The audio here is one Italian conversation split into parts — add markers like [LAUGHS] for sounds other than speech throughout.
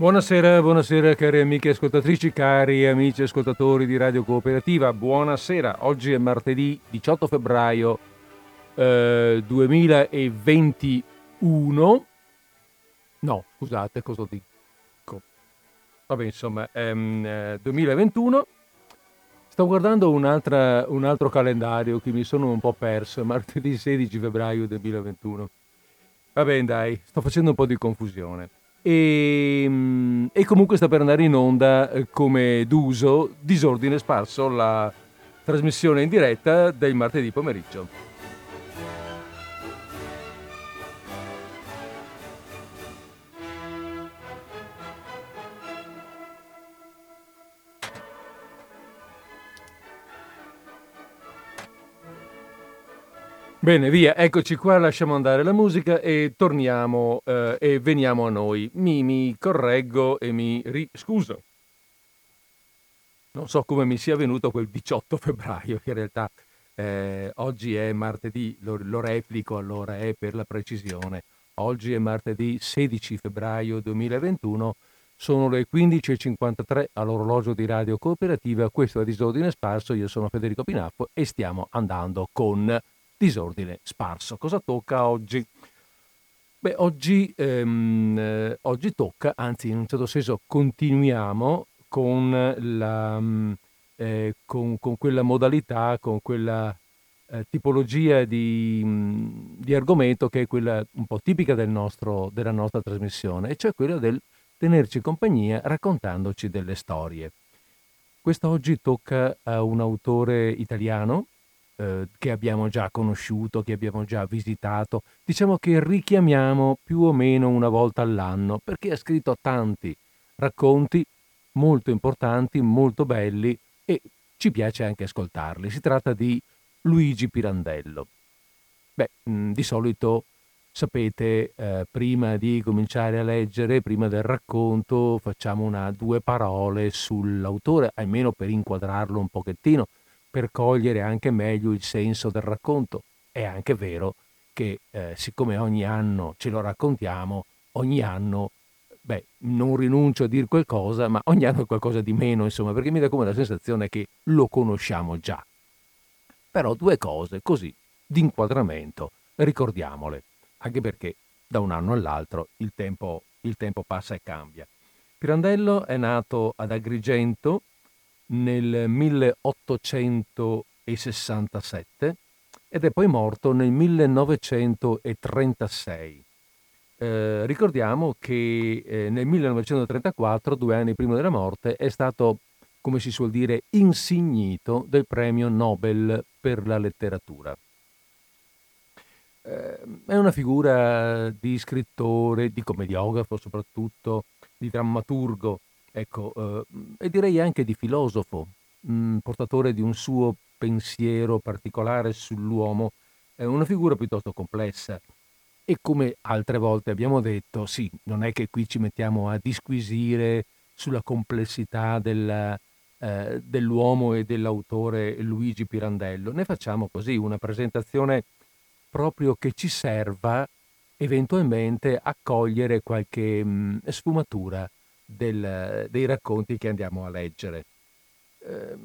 Buonasera, buonasera cari amiche ascoltatrici, cari amici ascoltatori di Radio Cooperativa, buonasera. Oggi è martedì 18 febbraio eh, 2021. No, scusate, cosa dico? Vabbè, insomma, ehm, eh, 2021. Sto guardando un altro calendario che mi sono un po' perso, [LAUGHS] martedì 16 febbraio 2021. Va bene, dai, sto facendo un po' di confusione. E, mm, e, comunque sta per andare in onda eh, come d'uso disordine sparso la trasmissione in diretta del martedì pomeriggio. Bene, via, eccoci qua, lasciamo andare la musica e torniamo eh, e veniamo a noi. Mi, mi correggo e mi riscuso. Non so come mi sia venuto quel 18 febbraio, che in realtà eh, oggi è martedì, lo, lo replico allora, è per la precisione. Oggi è martedì 16 febbraio 2021, sono le 15.53 all'orologio di Radio Cooperativa, questo è Disordine Sparso, io sono Federico Pinaffo e stiamo andando con disordine sparso. Cosa tocca oggi? Beh, oggi, ehm, eh, oggi tocca, anzi in un certo senso continuiamo con, la, mm, eh, con, con quella modalità, con quella eh, tipologia di, mm, di, argomento che è quella un po' tipica del nostro, della nostra trasmissione, e cioè quella del tenerci compagnia raccontandoci delle storie. Quest'oggi tocca a un autore italiano eh, che abbiamo già conosciuto, che abbiamo già visitato, diciamo che richiamiamo più o meno una volta all'anno, perché ha scritto tanti racconti molto importanti, molto belli e ci piace anche ascoltarli. Si tratta di Luigi Pirandello. Beh, mh, di solito sapete, eh, prima di cominciare a leggere, prima del racconto, facciamo una, due parole sull'autore, almeno per inquadrarlo un pochettino per cogliere anche meglio il senso del racconto. È anche vero che eh, siccome ogni anno ce lo raccontiamo, ogni anno, beh, non rinuncio a dire qualcosa, ma ogni anno è qualcosa di meno, insomma, perché mi dà come la sensazione che lo conosciamo già. Però due cose così, di inquadramento, ricordiamole, anche perché da un anno all'altro il tempo, il tempo passa e cambia. Pirandello è nato ad Agrigento nel 1867 ed è poi morto nel 1936. Eh, ricordiamo che eh, nel 1934, due anni prima della morte, è stato, come si suol dire, insignito del premio Nobel per la letteratura. Eh, è una figura di scrittore, di commediografo soprattutto, di drammaturgo, ecco, eh, e direi anche di filosofo, mh, mm, portatore di un suo pensiero particolare sull'uomo, è una figura piuttosto complessa. E come altre volte abbiamo detto, sì, non è che qui ci mettiamo a disquisire sulla complessità della, eh, dell'uomo e dell'autore Luigi Pirandello, ne facciamo così una presentazione proprio che ci serva eventualmente a cogliere qualche mh, mm, sfumatura del, dei racconti che andiamo a leggere. Eh,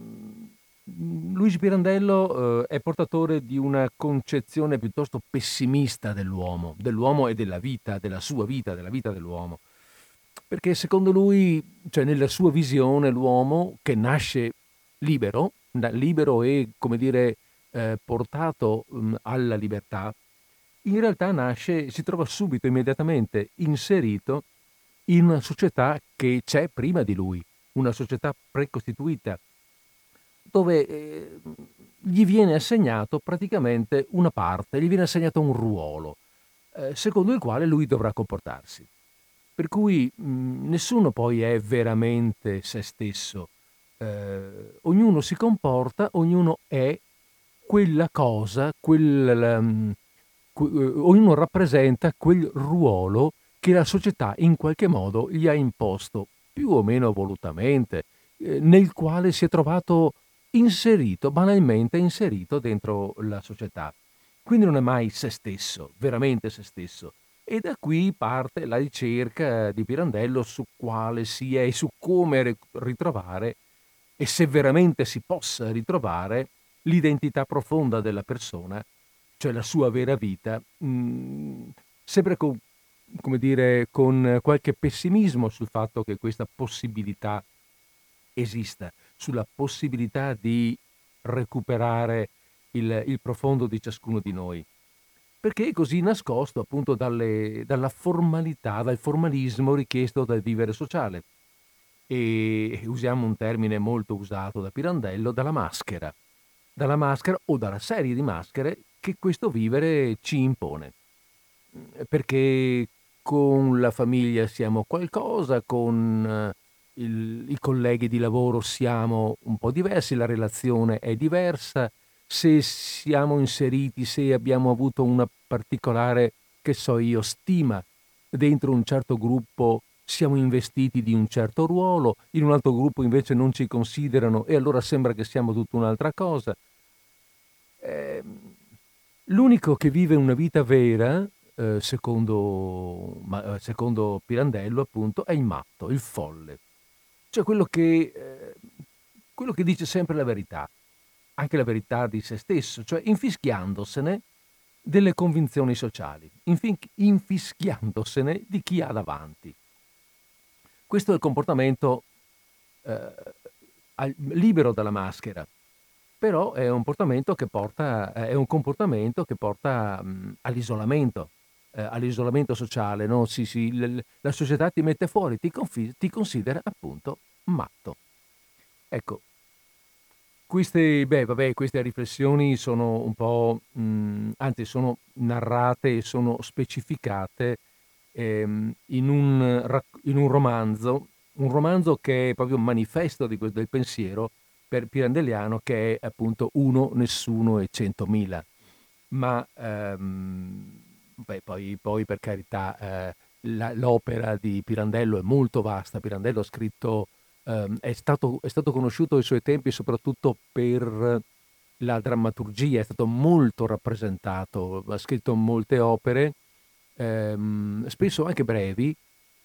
Luigi Pirandello eh, è portatore di una concezione piuttosto pessimista dell'uomo, dell'uomo e della vita, della sua vita, della vita dell'uomo. Perché secondo lui, cioè nella sua visione, l'uomo che nasce libero, libero e, come dire, eh, portato mh, alla libertà, in realtà nasce, si trova subito, immediatamente inserito in una società che c'è prima di lui, una società precostituita, dove eh, gli viene assegnato praticamente una parte, gli viene assegnato un ruolo, eh, secondo il quale lui dovrà comportarsi. Per cui mh, nessuno poi è veramente se stesso, eh, ognuno si comporta, ognuno è quella cosa, quel, um, ognuno rappresenta quel ruolo che la società in qualche modo gli ha imposto, più o meno volutamente, eh, nel quale si è trovato inserito, banalmente inserito dentro la società. Quindi non è mai se stesso, veramente se stesso. E da qui parte la ricerca di Pirandello su quale sia e su come ritrovare, e se veramente si possa ritrovare, l'identità profonda della persona, cioè la sua vera vita, mh, mm, sempre con, come dire, con qualche pessimismo sul fatto che questa possibilità esista, sulla possibilità di recuperare il, il profondo di ciascuno di noi perché è così nascosto appunto dalle, dalla formalità, dal formalismo richiesto dal vivere sociale. E usiamo un termine molto usato da Pirandello, dalla maschera, dalla maschera o dalla serie di maschere che questo vivere ci impone. Perché con la famiglia siamo qualcosa, con eh, il, i colleghi di lavoro siamo un po' diversi, la relazione è diversa, se siamo inseriti, se abbiamo avuto una particolare, che so io, stima dentro un certo gruppo, siamo investiti di un certo ruolo, in un altro gruppo invece non ci considerano e allora sembra che siamo tutta un'altra cosa. Eh, l'unico che vive una vita vera, eh, secondo, ma, eh, secondo, Pirandello appunto, è il matto, il folle, cioè quello che, eh, quello che dice sempre la verità anche la verità di se stesso, cioè infischiandosene delle convinzioni sociali, infischiandosene di chi ha davanti. Questo è il comportamento eh, libero dalla maschera, però è un comportamento che porta, un comportamento che porta mh, all'isolamento, eh, all'isolamento sociale. No? Si, si, la società ti mette fuori, ti, confi- ti considera appunto matto. Ecco, queste, beh, vabbè, queste riflessioni sono un po', mh, mhmm, anzi sono narrate e sono specificate ehm, in, un, in, un, romanzo, un romanzo che è proprio un manifesto di, del pensiero per Pirandelliano che è appunto Uno, Nessuno e Centomila. Ma ehm, beh, poi, poi, per carità eh, la, l'opera di Pirandello è molto vasta, Pirandello ha scritto ehm, è, stato, è stato conosciuto ai suoi tempi soprattutto per la drammaturgia, è stato molto rappresentato, ha scritto molte opere, ehm, spesso anche brevi,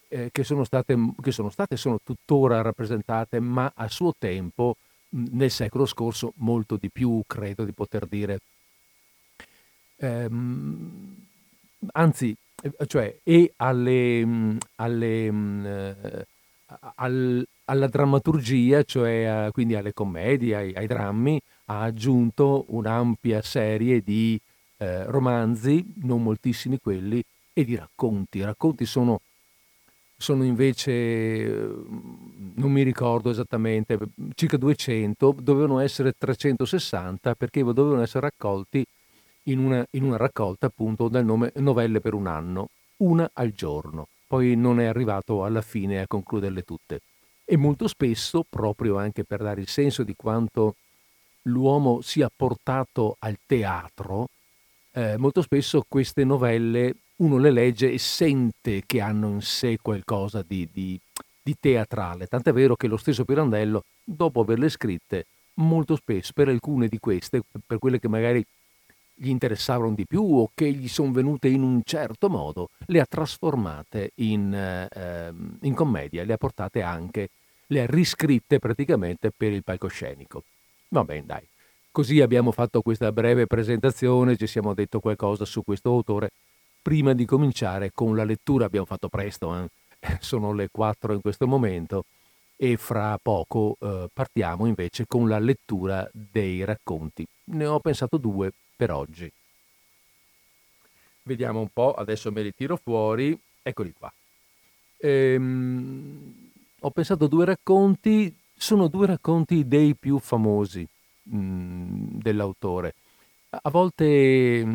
eh, che, sono state, che sono state sono tuttora rappresentate, ma a suo tempo, nel secolo scorso, molto di più, credo di poter dire. Ehm, anzi, eh, cioè, e alle, alle, eh, al, alla drammaturgia, cioè quindi alle commedie, ai, ai, drammi, ha aggiunto un'ampia serie di eh, romanzi, non moltissimi quelli, e di racconti. I racconti sono, sono invece, non mi ricordo esattamente, circa 200, dovevano essere 360 perché dovevano essere raccolti in una, in una raccolta appunto dal nome Novelle per un anno, una al giorno. Poi non è arrivato alla fine a concluderle tutte e molto spesso, proprio anche per dare il senso di quanto l'uomo sia portato al teatro, eh, molto spesso queste novelle uno le legge e sente che hanno in sé qualcosa di, di, di teatrale. Tant'è vero che lo stesso Pirandello, dopo averle scritte, molto spesso per alcune di queste, per quelle che magari gli interessavano di più o che gli sono venute in un certo modo, le ha trasformate in, eh, in commedia, le ha portate anche le ha riscritte praticamente per il palcoscenico. Va bene, dai. Così abbiamo fatto questa breve presentazione, ci siamo detto qualcosa su questo autore. Prima di cominciare con la lettura, abbiamo fatto presto, eh? [LAUGHS] sono le 4 in questo momento, e fra poco eh, partiamo invece con la lettura dei racconti. Ne ho pensato due per oggi. Vediamo un po', adesso me li tiro fuori, eccoli qua. Ehm, ho pensato due racconti, sono due racconti dei più famosi mh, mhmm, dell'autore. A volte,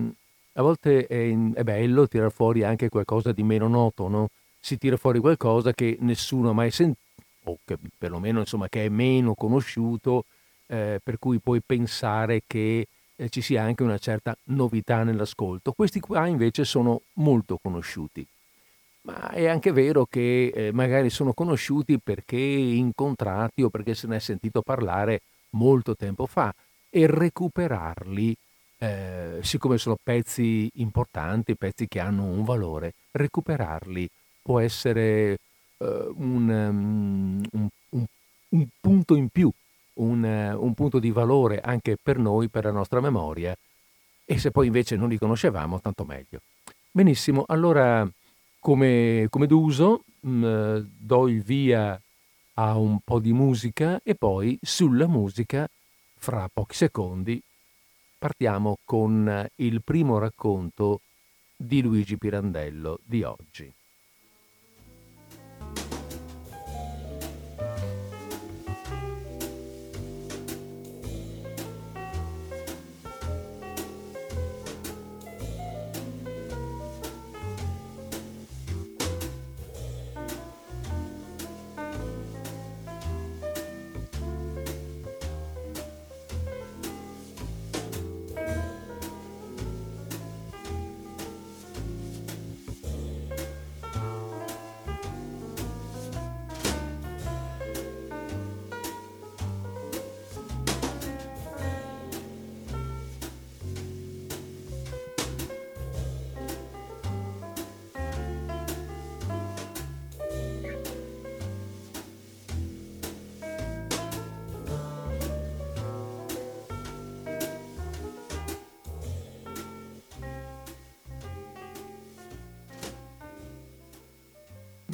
a volte è, è, bello tirar fuori anche qualcosa di meno noto, no? Si tira fuori qualcosa che nessuno ha mai sentito, o che perlomeno insomma che è meno conosciuto, eh, per cui puoi pensare che eh, ci sia anche una certa novità nell'ascolto. Questi qua invece sono molto conosciuti ma è anche vero che eh, magari sono conosciuti perché incontrati o perché se ne è sentito parlare molto tempo fa e recuperarli eh, siccome sono pezzi importanti, pezzi che hanno un valore, recuperarli può essere eh, un, um, un, un, un, punto in più, un, punto di valore anche per noi, per la nostra memoria, e se poi invece non li conoscevamo, tanto meglio. Benissimo, allora come, come d'uso mh, mm, do il via a un po' di musica e poi sulla musica, fra pochi secondi, partiamo con il primo racconto di Luigi Pirandello di oggi.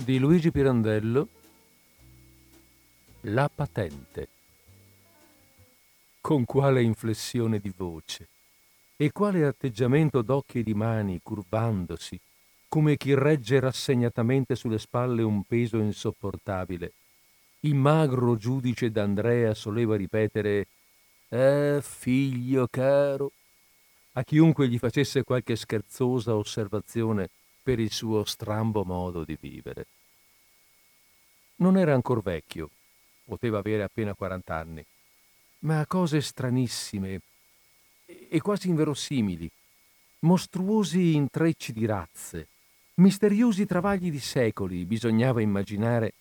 Di Luigi Pirandello La patente. Con quale inflessione di voce e quale atteggiamento d'occhi e di mani curvandosi, come chi regge rassegnatamente sulle spalle un peso insopportabile, il magro giudice d'Andrea soleva ripetere Eh, figlio caro, a chiunque gli facesse qualche scherzosa osservazione per il suo strambo modo di vivere. Non era ancor vecchio, poteva avere appena 40 anni, ma cose stranissime e quasi inverosimili, mostruosi intrecci di razze, misteriosi travagli di secoli bisognava immaginare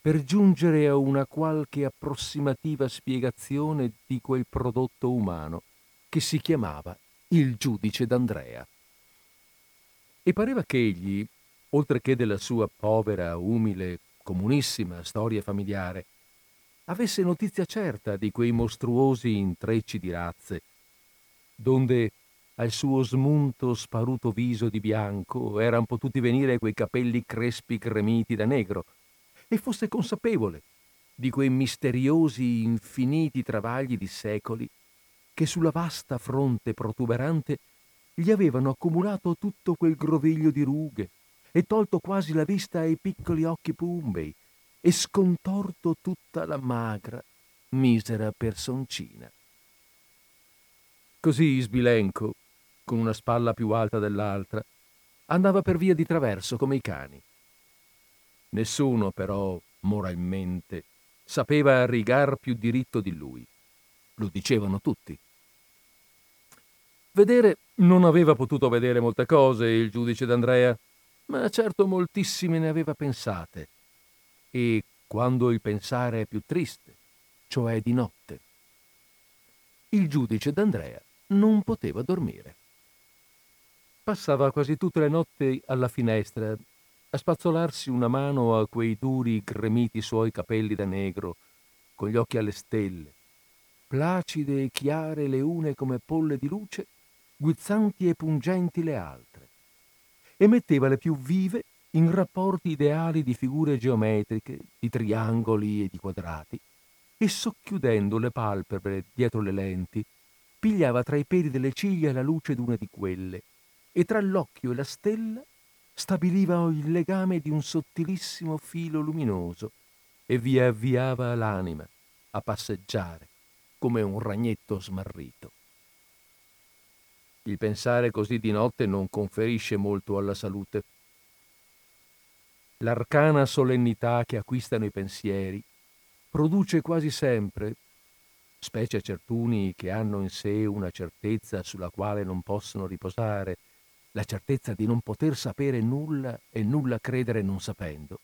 per giungere a una qualche approssimativa spiegazione di quel prodotto umano che si chiamava il giudice d'Andrea. E pareva che egli, oltre che della sua povera, umile, comunissima storia familiare, avesse notizia certa di quei mostruosi intrecci di razze, donde al suo smunto sparuto viso di bianco eran potuti venire quei capelli crespi gremiti da negro, e fosse consapevole di quei misteriosi infiniti travagli di secoli che sulla vasta fronte protuberante gli avevano accumulato tutto quel groviglio di rughe e tolto quasi la vista ai piccoli occhi pumbei e scontorto tutta la magra, misera personcina. Così sbilenco, con una spalla più alta dell'altra, andava per via di traverso come i cani. Nessuno, però, moralmente, sapeva rigar più diritto di lui. Lo dicevano tutti. Vedere non aveva potuto vedere molte cose il giudice d'Andrea, ma certo moltissime ne aveva pensate. E quando il pensare è più triste, cioè di notte. Il giudice d'Andrea non poteva dormire. Passava quasi tutte le notti alla finestra a spazzolarsi una mano a quei duri, gremiti suoi capelli da negro, con gli occhi alle stelle, placide e chiare le une come polle di luce guizzanti e pungenti le altre, e metteva le più vive in rapporti ideali di figure geometriche, di triangoli e di quadrati, e socchiudendo le palpebre dietro le lenti, pigliava tra i peli delle ciglia la luce d'una di quelle, e tra l'occhio e la stella stabiliva il legame di un sottilissimo filo luminoso e vi avviava l'anima a passeggiare come un ragnetto smarrito. Il pensare così di notte non conferisce molto alla salute. L'arcana solennità che acquistano i pensieri produce quasi sempre, specie a certuni che hanno in sé una certezza sulla quale non possono riposare, la certezza di non poter sapere nulla e nulla credere non sapendo,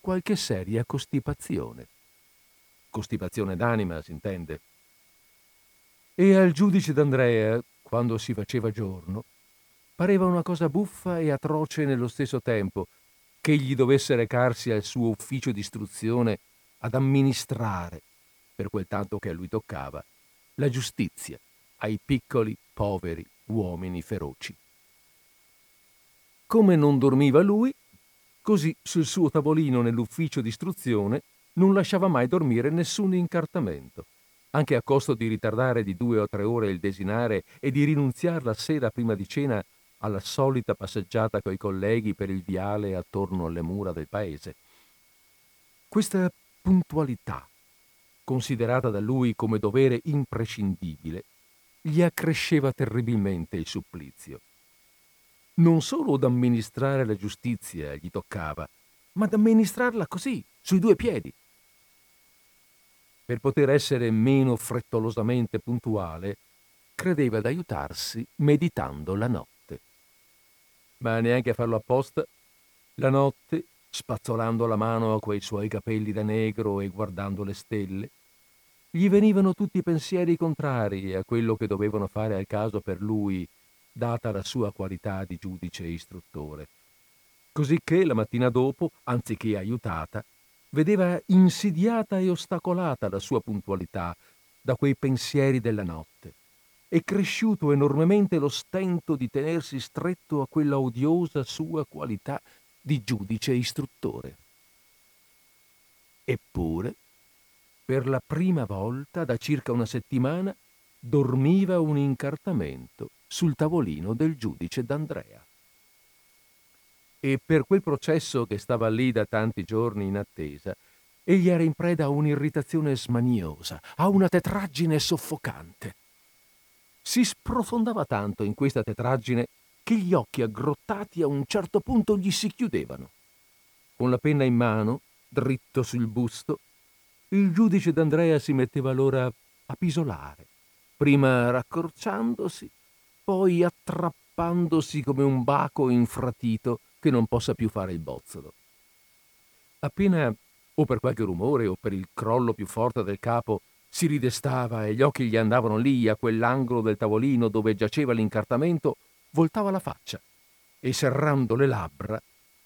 qualche seria costipazione. Costipazione d'anima, si intende. E al giudice d'Andrea quando si faceva giorno, pareva una cosa buffa e atroce nello stesso tempo che egli dovesse recarsi al suo ufficio d'istruzione ad amministrare, per quel tanto che a lui toccava, la giustizia ai piccoli, poveri uomini feroci. Come non dormiva lui, così sul suo tavolino nell'ufficio d'istruzione non lasciava mai dormire nessun incartamento, anche a costo di ritardare di due o tre ore il desinare e di rinunziare la sera prima di cena alla solita passeggiata coi colleghi per il viale attorno alle mura del paese. Questa puntualità, considerata da lui come dovere imprescindibile, gli accresceva terribilmente il supplizio. Non solo d'amministrare la giustizia gli toccava, ma d'amministrarla così, sui due piedi. Per poter essere meno frettolosamente puntuale, credeva d'aiutarsi meditando la notte. Ma neanche a farlo apposta, la notte, spazzolando la mano a quei suoi capelli da negro e guardando le stelle, gli venivano tutti pensieri contrari a quello che dovevano fare al caso per lui, data la sua qualità di giudice e istruttore. Cosicché la mattina dopo, anziché aiutata, vedeva insidiata e ostacolata la sua puntualità da quei pensieri della notte e cresciuto enormemente lo stento di tenersi stretto a quella odiosa sua qualità di giudice istruttore. Eppure, per la prima volta da circa una settimana dormiva un incartamento sul tavolino del giudice d'Andrea. E per quel processo che stava lì da tanti giorni in attesa, egli era in preda a un'irritazione smaniosa, a una tetraggine soffocante. Si sprofondava tanto in questa tetraggine che gli occhi aggrottati a un certo punto gli si chiudevano. Con la penna in mano, dritto sul busto, il giudice d'Andrea si metteva allora a pisolare, prima raccorciandosi, poi attrappandosi come un baco infratito che non possa più fare il bozzolo. Appena, o per qualche rumore o per il crollo più forte del capo, si ridestava e gli occhi gli andavano lì a quell'angolo del tavolino dove giaceva l'incartamento, voltava la faccia e serrando le labbra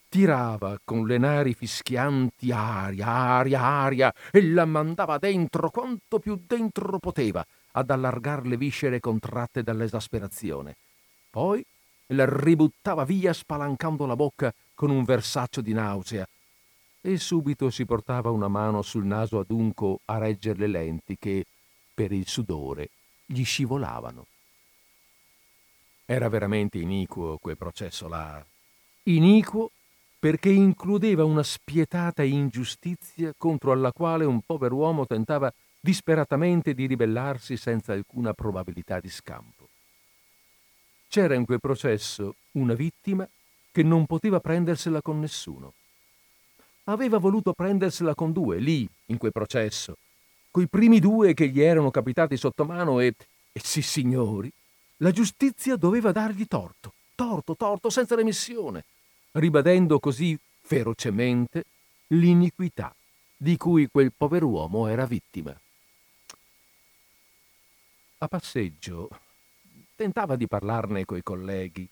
tirava con le nari fischianti aria, aria, aria e la mandava dentro quanto più dentro poteva, ad allargar le viscere contratte dall'esasperazione. Poi la ributtava via spalancando la bocca con un versaccio di nausea e subito si portava una mano sul naso adunco a reggere le lenti che, per il sudore, gli scivolavano. Era veramente iniquo quel processo là. Iniquo perché includeva una spietata ingiustizia contro alla quale un pover'uomo tentava disperatamente di ribellarsi senza alcuna probabilità di scampo. C'era in quel processo una vittima che non poteva prendersela con nessuno. Aveva voluto prendersela con due, lì, in quel processo, coi primi due che gli erano capitati sotto mano e, e sì signori, la giustizia doveva dargli torto, torto, torto, senza remissione, ribadendo così ferocemente l'iniquità di cui quel pover'uomo era vittima. A passeggio tentava di parlarne coi colleghi,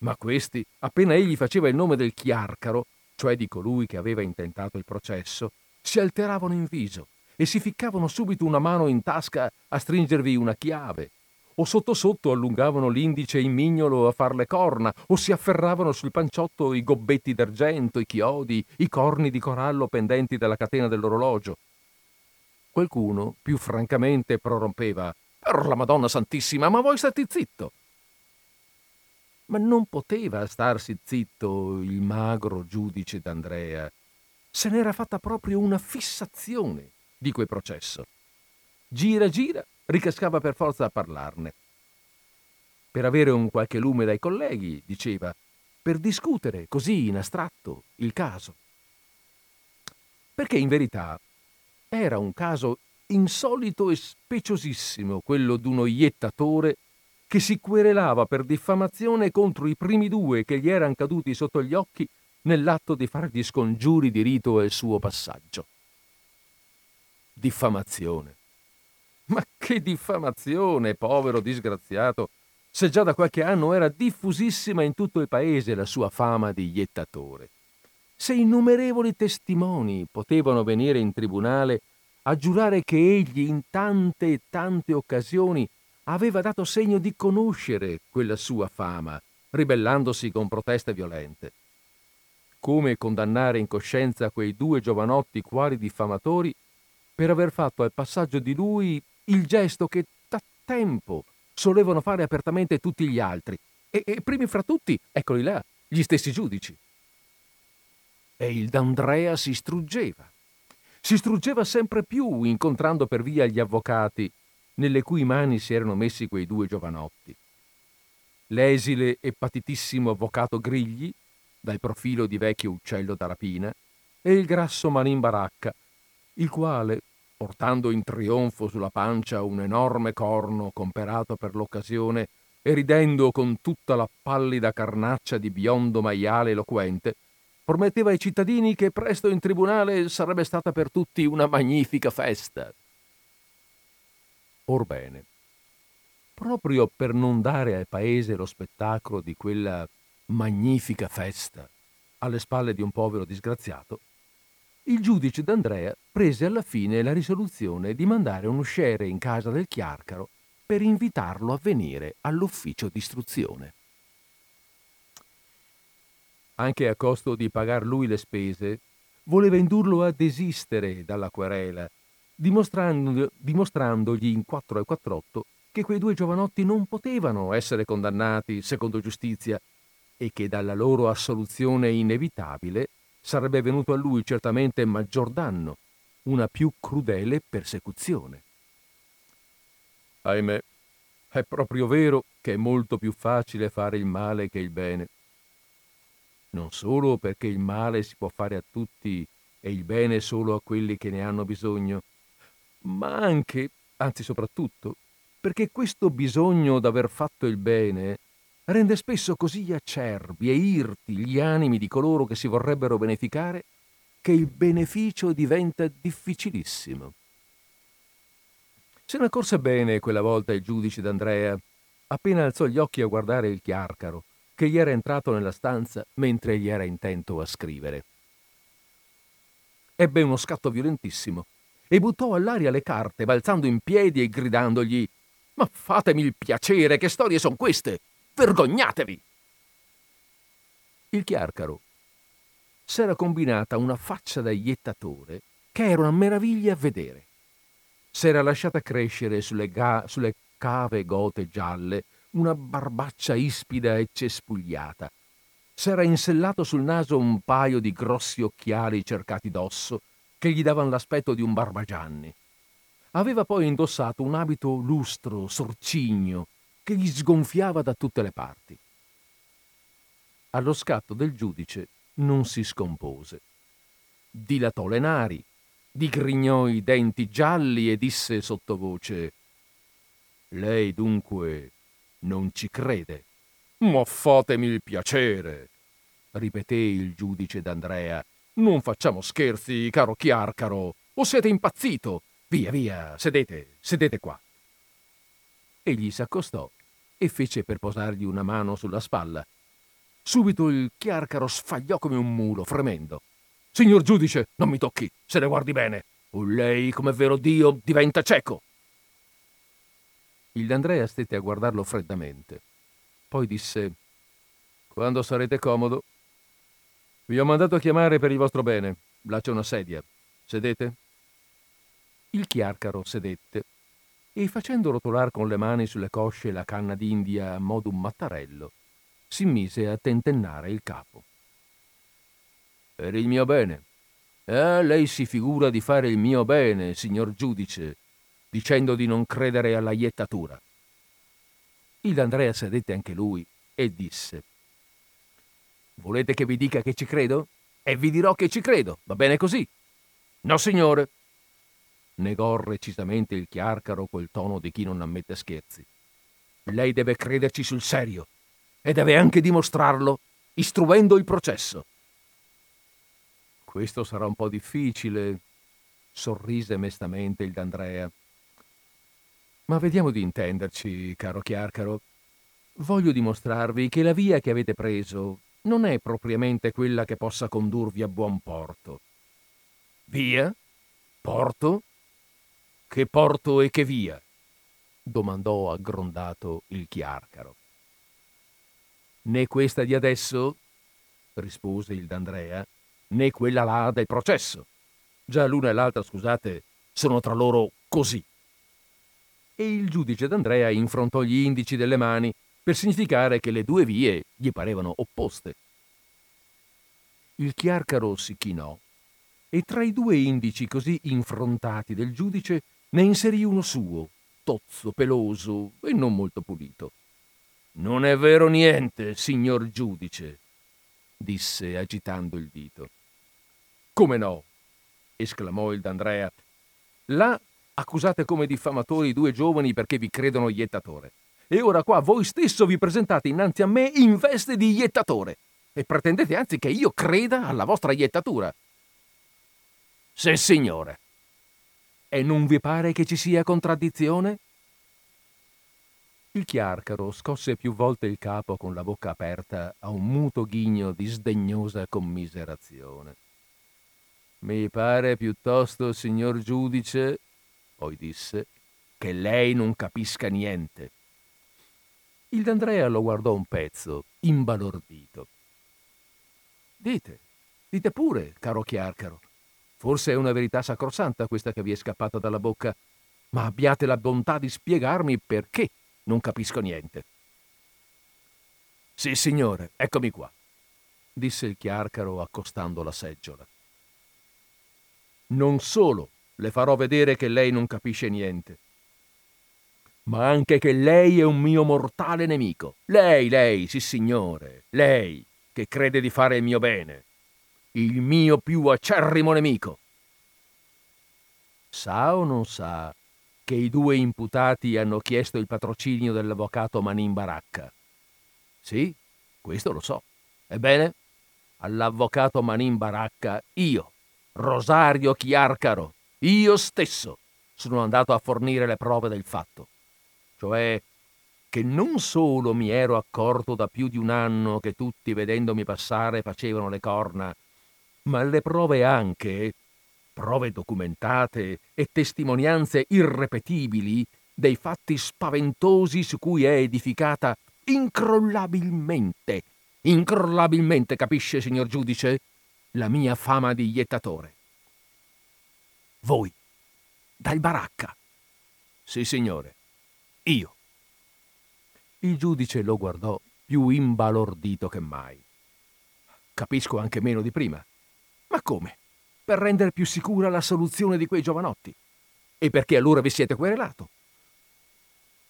ma questi, appena egli faceva il nome del chiarcaro, cioè di colui che aveva intentato il processo, si alteravano in viso e si ficcavano subito una mano in tasca a stringervi una chiave. O sotto sotto allungavano l'indice in mignolo a far le corna, o si afferravano sul panciotto i gobbetti d'argento, i chiodi, i corni di corallo pendenti dalla catena dell'orologio. Qualcuno, più francamente, prorompeva Per la Madonna Santissima, ma voi stati zitto! Ma non poteva starsi zitto il magro giudice d'Andrea. Se n'era fatta proprio una fissazione di quel processo. Gira gira ricascava per forza a parlarne. Per avere un qualche lume dai colleghi, diceva, per discutere così in astratto il caso. Perché in verità era un caso insolito e speciosissimo quello d'uno iettatore che si querelava per diffamazione contro i primi due che gli erano caduti sotto gli occhi nell'atto di fare gli scongiuri di rito al suo passaggio. Diffamazione. Ma che diffamazione, povero disgraziato! se già da qualche anno era diffusissima in tutto il paese la sua fama di iettatore, se innumerevoli testimoni potevano venire in tribunale a giurare che egli in tante e tante occasioni aveva dato segno di conoscere quella sua fama, ribellandosi con proteste violente. Come condannare in coscienza quei due giovanotti quali diffamatori per aver fatto al passaggio di lui il gesto che da tempo solevano fare apertamente tutti gli altri, e, e primi fra tutti, eccoli là, gli stessi giudici. E il D'Andrea si struggeva. Si struggeva sempre più incontrando per via gli avvocati, nelle cui mani si erano messi quei due giovanotti. L'esile e patitissimo avvocato Grigli, dal profilo di vecchio uccello da rapina, e il grasso Manin Baracca, il quale, portando in trionfo sulla pancia un enorme corno comperato per l'occasione e ridendo con tutta la pallida carnaccia di biondo maiale eloquente, prometteva ai cittadini che presto in tribunale sarebbe stata per tutti una magnifica festa. Orbene, proprio per non dare al paese lo spettacolo di quella magnifica festa alle spalle di un povero disgraziato, il giudice d'Andrea prese alla fine la risoluzione di mandare un usciere in casa del Chiarcaro per invitarlo a venire all'ufficio d'istruzione. Anche a costo di pagar lui le spese, voleva indurlo a desistere dalla querela, dimostrando, dimostrandogli in 4 e 48 che quei due giovanotti non potevano essere condannati secondo giustizia e che dalla loro assoluzione inevitabile sarebbe venuto a lui certamente maggior danno, una più crudele persecuzione. Ahimè, è proprio vero che è molto più facile fare il male che il bene. Non solo perché il male si può fare a tutti e il bene solo a quelli che ne hanno bisogno, ma anche, anzi soprattutto, perché questo bisogno d'aver fatto il bene rende spesso così acerbi e irti gli animi di coloro che si vorrebbero beneficare che il beneficio diventa difficilissimo. Se ne accorse bene quella volta il giudice d'Andrea, appena alzò gli occhi a guardare il chiarcaro, che gli era entrato nella stanza mentre egli era intento a scrivere. Ebbe uno scatto violentissimo e buttò all'aria le carte, balzando in piedi e gridandogli Ma fatemi il piacere, che storie sono queste? Vergognatevi! Il chiarcaro s'era combinata una faccia da iettatore che era una meraviglia a vedere. S'era lasciata crescere sulle, ga- sulle cave gote gialle una barbaccia ispida e cespugliata. S'era insellato sul naso un paio di grossi occhiali cercati d'osso che gli davano l'aspetto di un barbagianni. Aveva poi indossato un abito lustro, sorcigno, che gli sgonfiava da tutte le parti. Allo scatto del giudice non si scompose. Dilatò le nari, digrignò i denti gialli e disse sottovoce Lei dunque non ci crede. Ma fatemi il piacere, ripeté il giudice d'Andrea. Non facciamo scherzi, caro Chiarcaro, o siete impazzito? Via, via, sedete, sedete qua. Egli s'accostò e fece per posargli una mano sulla spalla. Subito il chiarcaro sfagliò come un mulo, fremendo. Signor giudice, non mi tocchi, se ne guardi bene, o lei, come vero Dio, diventa cieco. Il D'Andrea stette a guardarlo freddamente. Poi disse: Quando sarete comodo. Vi ho mandato a chiamare per il vostro bene. Là c'è una sedia. Sedete? Il chiarcaro sedette e facendo rotolar con le mani sulle cosce la canna d'India a modo un mattarello, si mise a tentennare il capo. Per il mio bene. Eh, lei si figura di fare il mio bene, signor giudice, dicendo di non credere alla iettatura. Il Andrea sedette anche lui e disse: Volete che vi dica che ci credo? E vi dirò che ci credo, va bene così? No, signore, negò recisamente il chiarcaro col tono di chi non ammette scherzi. Lei deve crederci sul serio e deve anche dimostrarlo istruendo il processo. Questo sarà un po' difficile, sorrise mestamente il D'Andrea. Ma vediamo di intenderci, caro Chiarcaro. voglio dimostrarvi che la via che avete preso non è propriamente quella che possa condurvi a buon porto. Via? Porto? Che porto e che via? domandò aggrondato il chiarcaro. Né questa di adesso, rispose il D'Andrea, né quella là del processo. Già l'una e l'altra, scusate, sono tra loro così. E il giudice D'Andrea infrontò gli indici delle mani per significare che le due vie gli parevano opposte. Il chiarcaro si chinò e tra i due indici così infrontati del giudice ne inserì uno suo, tozzo, peloso e non molto pulito. Non è vero niente, signor giudice, disse agitando il dito. Come no? esclamò il D'Andrea. Là accusate come diffamatori due giovani perché vi credono iettatore. E ora qua voi stesso vi presentate innanzi a me in veste di iettatore e pretendete anzi che io creda alla vostra iettatura. Sì, signore. E non vi pare che ci sia contraddizione? Il chiarcaro scosse più volte il capo con la bocca aperta a un muto ghigno di sdegnosa commiserazione. Mi pare piuttosto, signor giudice, poi disse, che lei non capisca niente. Il D'Andrea lo guardò un pezzo, imbalordito. Dite, dite pure, caro chiarcaro. Forse è una verità sacrosanta questa che vi è scappata dalla bocca, ma abbiate la bontà di spiegarmi perché non capisco niente. Sì, signore, eccomi qua, disse il chiarcaro accostando la seggiola. Non solo le farò vedere che lei non capisce niente, ma anche che lei è un mio mortale nemico. Lei, lei, sì signore, lei, che crede di fare il mio bene il mio più acerrimo nemico. Sa o non sa che i due imputati hanno chiesto il patrocinio dell'avvocato Manin Baracca? Sì, questo lo so. Ebbene, all'avvocato Manin Baracca io, Rosario Chiarcaro, io stesso sono andato a fornire le prove del fatto. Cioè che non solo mi ero accorto da più di un anno che tutti vedendomi passare facevano le corna ma le prove anche, prove documentate e testimonianze irrepetibili dei fatti spaventosi su cui è edificata incrollabilmente, incrollabilmente, capisce, signor giudice, la mia fama di iettatore. Voi, dal baracca. Sì, signore, io. Il giudice lo guardò più imbalordito che mai. Capisco anche meno di prima. Ma come? Per rendere più sicura la soluzione di quei giovanotti. E perché allora vi siete querelato?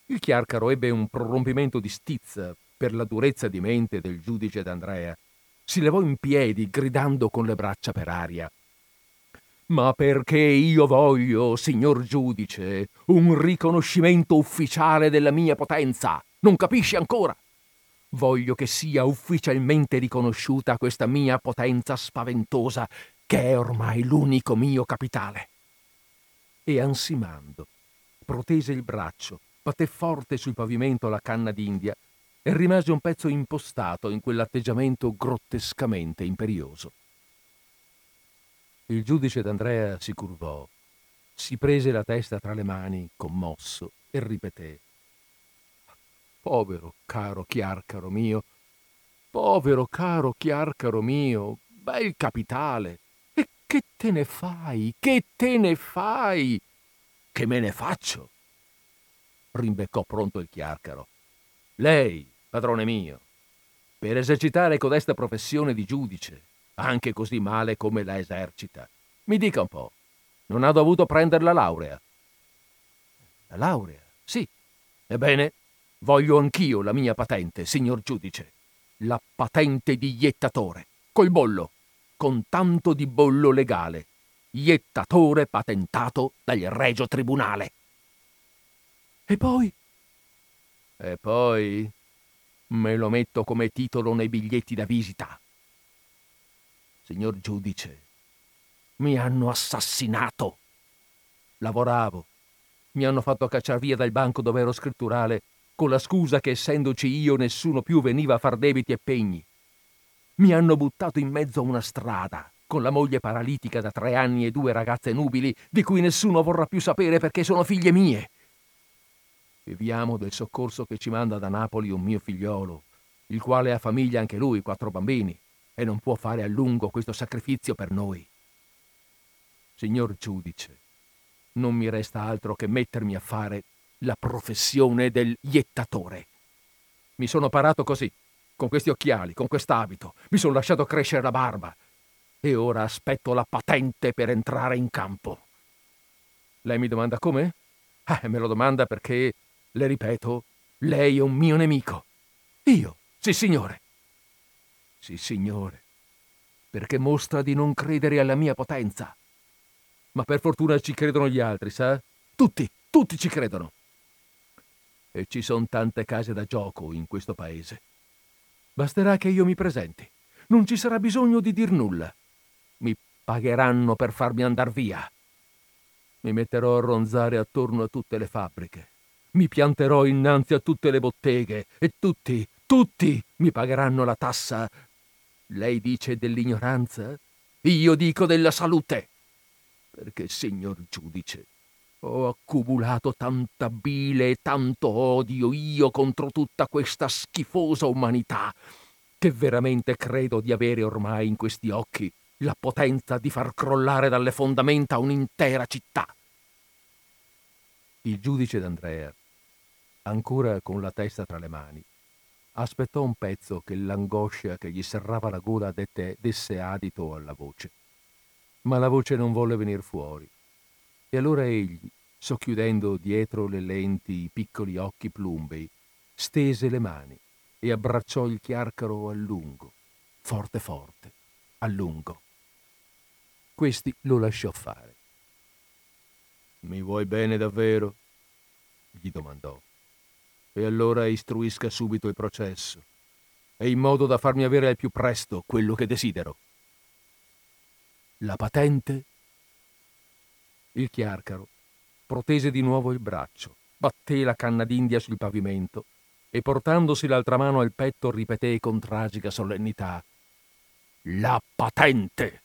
Il chiarcaro ebbe un prorompimento di stizza per la durezza di mente del giudice d'Andrea. Si levò in piedi, gridando con le braccia per aria. Ma perché io voglio, signor giudice, un riconoscimento ufficiale della mia potenza. Non capisci ancora? Voglio che sia ufficialmente riconosciuta questa mia potenza spaventosa, che è ormai l'unico mio capitale. E ansimando, protese il braccio, batté forte sul pavimento la canna d'India e rimase un pezzo impostato in quell'atteggiamento grottescamente imperioso. Il giudice d'Andrea si curvò, si prese la testa tra le mani, commosso, e ripeté Povero caro chiarcaro mio, povero caro chiarcaro mio, bel capitale. E che te ne fai? Che te ne fai? Che me ne faccio? rimbeccò pronto il chiarcaro. Lei, padrone mio, per esercitare codesta professione di giudice, anche così male come la esercita, mi dica un po', non ha dovuto prendere la laurea? La laurea? Sì. Ebbene, Voglio anch'io la mia patente, signor giudice. La patente di iettatore, col bollo, con tanto di bollo legale. Iettatore patentato dal Regio Tribunale. E poi? E poi me lo metto come titolo nei biglietti da visita. Signor giudice, mi hanno assassinato. Lavoravo. Mi hanno fatto cacciar via dal banco dove ero scritturale con la scusa che essendoci io nessuno più veniva a far debiti e pegni. Mi hanno buttato in mezzo a una strada, con la moglie paralitica da tre anni e due ragazze nubili, di cui nessuno vorrà più sapere perché sono figlie mie. Viviamo del soccorso che ci manda da Napoli un mio figliolo, il quale ha famiglia anche lui, quattro bambini, e non può fare a lungo questo sacrificio per noi. Signor giudice, non mi resta altro che mettermi a fare la professione del iettatore. Mi sono parato così, con questi occhiali, con quest'abito, mi sono lasciato crescere la barba e ora aspetto la patente per entrare in campo. Lei mi domanda come? Eh, me lo domanda perché, le ripeto, lei è un mio nemico. Io? Sì, signore. Sì, signore, perché mostra di non credere alla mia potenza. Ma per fortuna ci credono gli altri, sa? Tutti, tutti ci credono. E ci sono tante case da gioco in questo paese. Basterà che io mi presenti. Non ci sarà bisogno di dir nulla. Mi pagheranno per farmi andar via. Mi metterò a ronzare attorno a tutte le fabbriche. Mi pianterò innanzi a tutte le botteghe e tutti, tutti mi pagheranno la tassa. Lei dice dell'ignoranza? Io dico della salute. Perché, signor giudice, ho accumulato tanta bile e tanto odio io contro tutta questa schifosa umanità, che veramente credo di avere ormai in questi occhi la potenza di far crollare dalle fondamenta un'intera città. Il giudice d'Andrea, ancora con la testa tra le mani, aspettò un pezzo che l'angoscia che gli serrava la gola dette, desse adito alla voce. Ma la voce non volle venir fuori. E allora egli, socchiudendo dietro le lenti i piccoli occhi plumbei, stese le mani e abbracciò il chiarcaro a lungo, forte forte, a lungo. Questi lo lasciò fare. Mi vuoi bene davvero? gli domandò. E allora istruisca subito il processo, e in modo da farmi avere al più presto quello che desidero. La patente? Il chiarcaro protese di nuovo il braccio, batté la canna d'India sul pavimento e portandosi l'altra mano al petto ripeté con tragica solennità La patente!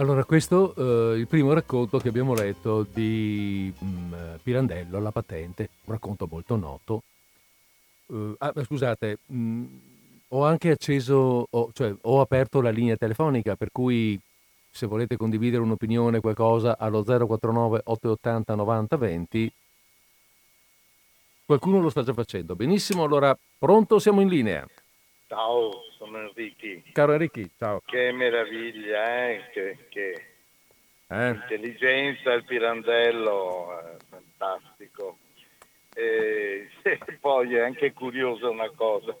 Allora, questo è eh, il primo racconto che abbiamo letto di mh, mm, Pirandello, La patente, un racconto molto noto. Uh, ah, scusate, mh, mm, ho anche acceso, ho, cioè ho aperto la linea telefonica, per cui se volete condividere un'opinione, qualcosa, allo 049 880 90 20, qualcuno lo sta già facendo. Benissimo, allora pronto, siamo in linea. Ciao, sono Enrichi. Caro Enrichi, ciao. Che meraviglia, eh? Che, che eh? intelligenza, il Pirandello, eh, fantastico. E, [LAUGHS] e, poi è anche curiosa una cosa, [LAUGHS]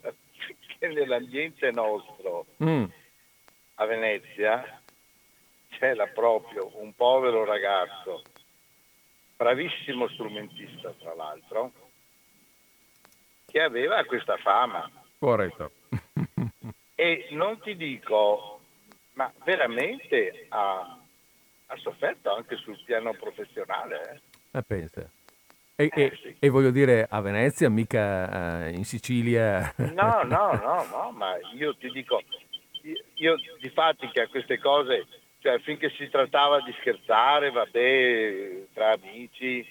che nell'ambiente nostro mm. a Venezia c'era proprio un povero ragazzo, bravissimo strumentista tra l'altro, che aveva questa fama. Corretto e non ti dico, ma veramente ha, ha sofferto anche sul piano professionale. Eh? eh pensa. E, eh, e, sì. e, voglio dire, a Venezia, mica uh, in Sicilia. No, [LAUGHS] no, no, no, ma io ti dico, io, io di fatti che a queste cose, cioè finché si trattava di scherzare, vabbè, tra amici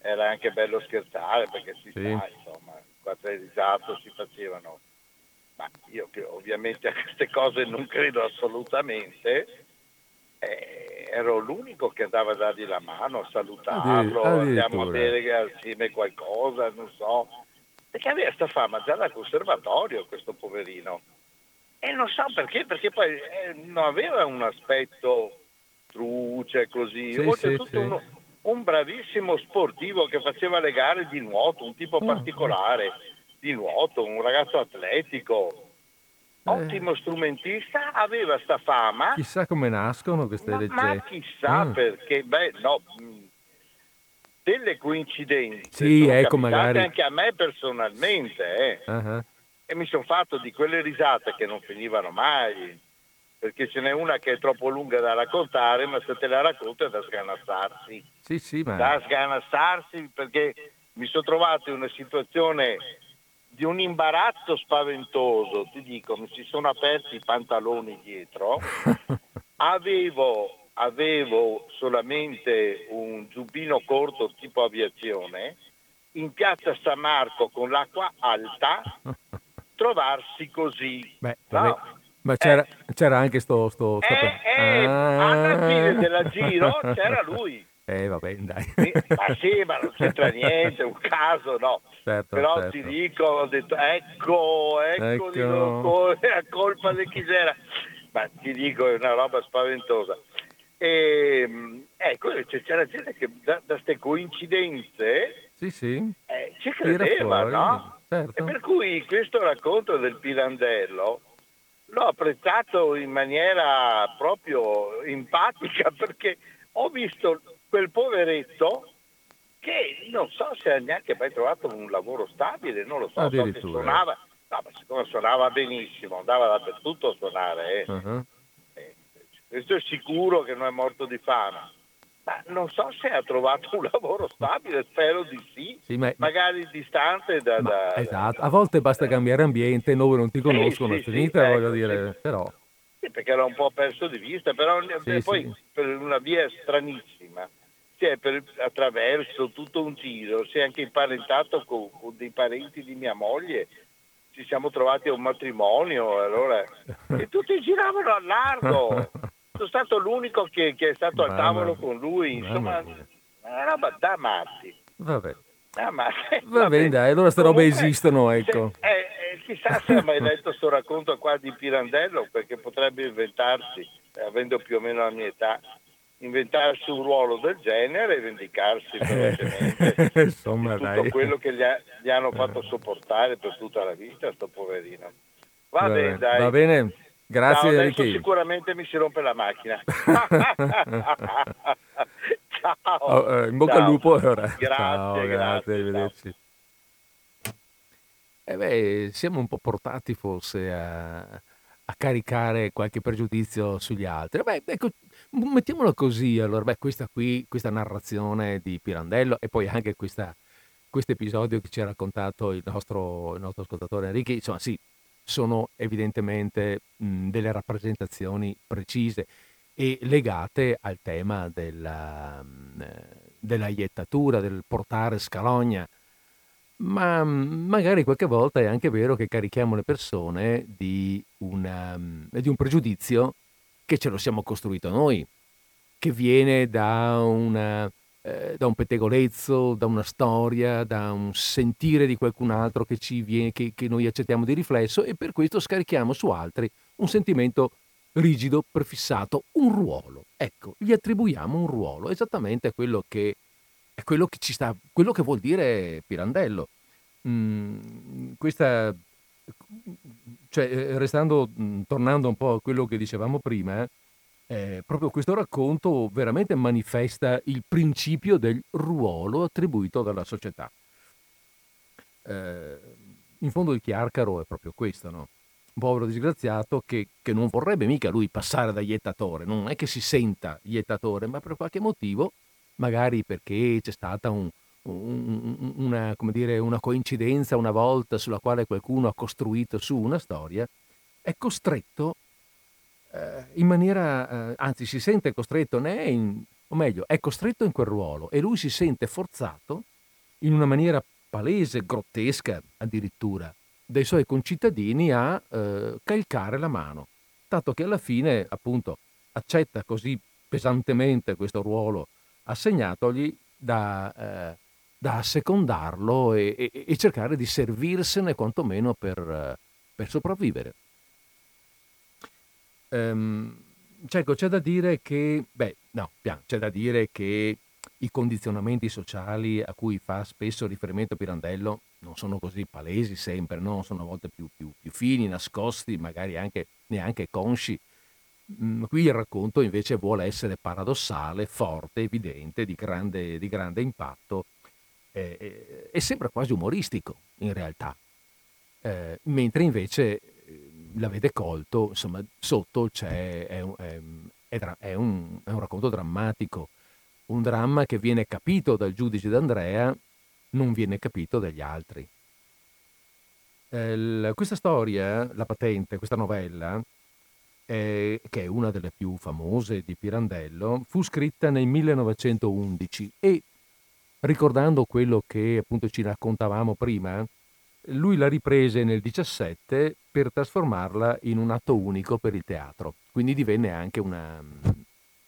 era anche bello scherzare perché si sì. sa, insomma, quattro risate si facevano. Ma io che ovviamente a queste cose non credo assolutamente, eh, ero l'unico che andava a dargli la mano, a salutarlo, andiamo a bere assieme qualcosa, non so. Perché aveva questa fama già da conservatorio questo poverino. E non so perché, perché poi eh, non aveva un aspetto truce così, sì, oltretutto sì, uno, un bravissimo sportivo che faceva le gare di nuoto, un tipo oh. particolare di nuoto, un ragazzo atletico, eh. ottimo strumentista, aveva sta fama. Chissà come nascono queste ma, leggende. Ma chissà mm. perché, beh, no, mm, delle coincidenze. Sì, ecco, magari. anche a me personalmente, eh. uh-huh. E mi sono fatto di quelle risate che non finivano mai, perché ce n'è una che è troppo lunga da raccontare, ma se te la racconto è da sganassarsi. Sì, sì, ma... Da sganassarsi perché mi sono trovato in una situazione di un imbarazzo spaventoso, ti dico, mi si sono aperti i pantaloni dietro, [LAUGHS] avevo, avevo solamente un giubbino corto tipo aviazione, in piazza San Marco con l'acqua alta, [LAUGHS] trovarsi così. Beh, no? Ma c'era, eh, c'era, anche sto... sto, sto... Eh, eh, ah. Alla fine della giro c'era lui. [LAUGHS] Eh vabbè, dai. Ma sì, ma non c'entra niente, è un caso, no. Certo, Però certo. ti dico, ho detto, ecco, ecco, ecco. è [LAUGHS] colpa di chi c'era. Ma ti dico, è una roba spaventosa. E, ehm, ecco, c'era gente che da queste coincidenze sì, sì. Eh, ci credeva, no? Certo. E per cui questo racconto del Pirandello l'ho apprezzato in maniera proprio empatica [LAUGHS] perché ho visto quel poveretto che non so se ha neanche mai trovato un lavoro stabile, non lo so, so suonava, no, ma siccome suonava benissimo, andava dappertutto a suonare, eh. uh-huh. eh, questo è sicuro che non è morto di fama. Ma non so se ha trovato un lavoro stabile, spero di sì, sì ma... magari distante da, da, Esatto, a volte basta cambiare ambiente, dove non ti conoscono, sì, sì, finita, sì, voglio ecco, dire, però... Sì, perché era un po' perso di vista, però poi per una via stranissima cioè, per, attraverso tutto un giro, si è anche imparentato con, con, dei parenti di mia moglie, ci siamo trovati a un matrimonio allora, [LAUGHS] e tutti giravano a largo. Sono stato l'unico che, che è stato al tavolo con lui, insomma, una roba da matti. Vabbè. Ah, ma, va bene, dai, allora queste robe esistono, ecco. Se, eh, eh, chissà se ha mai letto questo racconto qua di Pirandello, perché potrebbe inventarsi, avendo più o meno la mia età, inventarsi un ruolo del genere e vendicarsi [LAUGHS] Insomma, tutto dai. quello che gli, ha, gli, hanno fatto sopportare per tutta la vita, sto poverino. Va, va bene, dai. Va bene, grazie Ciao, adesso sicuramente mi si rompe la macchina. [LAUGHS] ciao. Oh, eh, in bocca ciao. al lupo ora. Grazie, ciao, grazie, grazie arrivederci. Eh beh, siamo un po' portati forse a, a caricare qualche pregiudizio sugli altri. Beh, ecco, Mettiamola così, allora, beh, questa qui, questa narrazione di Pirandello e poi anche questo episodio che ci ha raccontato il nostro, il nostro ascoltatore Enrique, insomma sì, sono evidentemente mh, delle rappresentazioni precise e legate al tema della, mh, della iettatura, del portare scalogna, ma mh, magari qualche volta è anche vero che carichiamo le persone di, una, di un pregiudizio che ce lo siamo costruito noi, che viene da, una, eh, da un pettegolezzo, da una storia, da un sentire di qualcun altro che, viene, che, che noi accettiamo di riflesso e per questo scarichiamo su altri un sentimento rigido, prefissato, un ruolo. Ecco, gli attribuiamo un ruolo, esattamente quello che, è quello che, ci sta, quello che vuol dire Pirandello. Mm, questa cioè, eh, restando, mhmm, tornando un po' a quello che dicevamo prima, eh, proprio questo racconto veramente manifesta il principio del ruolo attribuito dalla società. Eh, in fondo il chiarcaro è proprio questo, no? Un povero disgraziato che, che, non vorrebbe mica lui passare da iettatore, non è che si senta iettatore, ma per qualche motivo, magari perché c'è stata un, una, dire, una coincidenza una volta sulla quale qualcuno ha costruito su una storia, è costretto eh, in maniera, eh, anzi si sente costretto, né in, o meglio, è costretto in quel ruolo e lui si sente forzato in una maniera palese, grottesca addirittura, dai suoi concittadini a eh, calcare la mano, tanto che alla fine appunto accetta così pesantemente questo ruolo assegnatogli da, eh, da assecondarlo e, e, e, cercare di servirsene quantomeno per, per sopravvivere. Ehm, Ecco, c'è da dire che, beh, no, c'è da dire che i condizionamenti sociali a cui fa spesso riferimento Pirandello non sono così palesi sempre, no? sono a volte più, più, più fini, nascosti, magari anche neanche consci. Mm, qui il racconto invece vuole essere paradossale, forte, evidente, di grande, di grande impatto eh, e sembra quasi umoristico in realtà, eh, mentre invece l'avete colto, insomma, sotto c'è, è, è, è, un, è un racconto drammatico, un dramma che viene capito dal giudice d'Andrea, non viene capito dagli altri. Eh, questa storia, la patente, questa novella, eh, che è una delle più famose di Pirandello, fu scritta nel 1911 e, ricordando quello che appunto ci raccontavamo prima, lui la riprese nel 17 per trasformarla in un atto unico per il teatro, quindi divenne anche, una,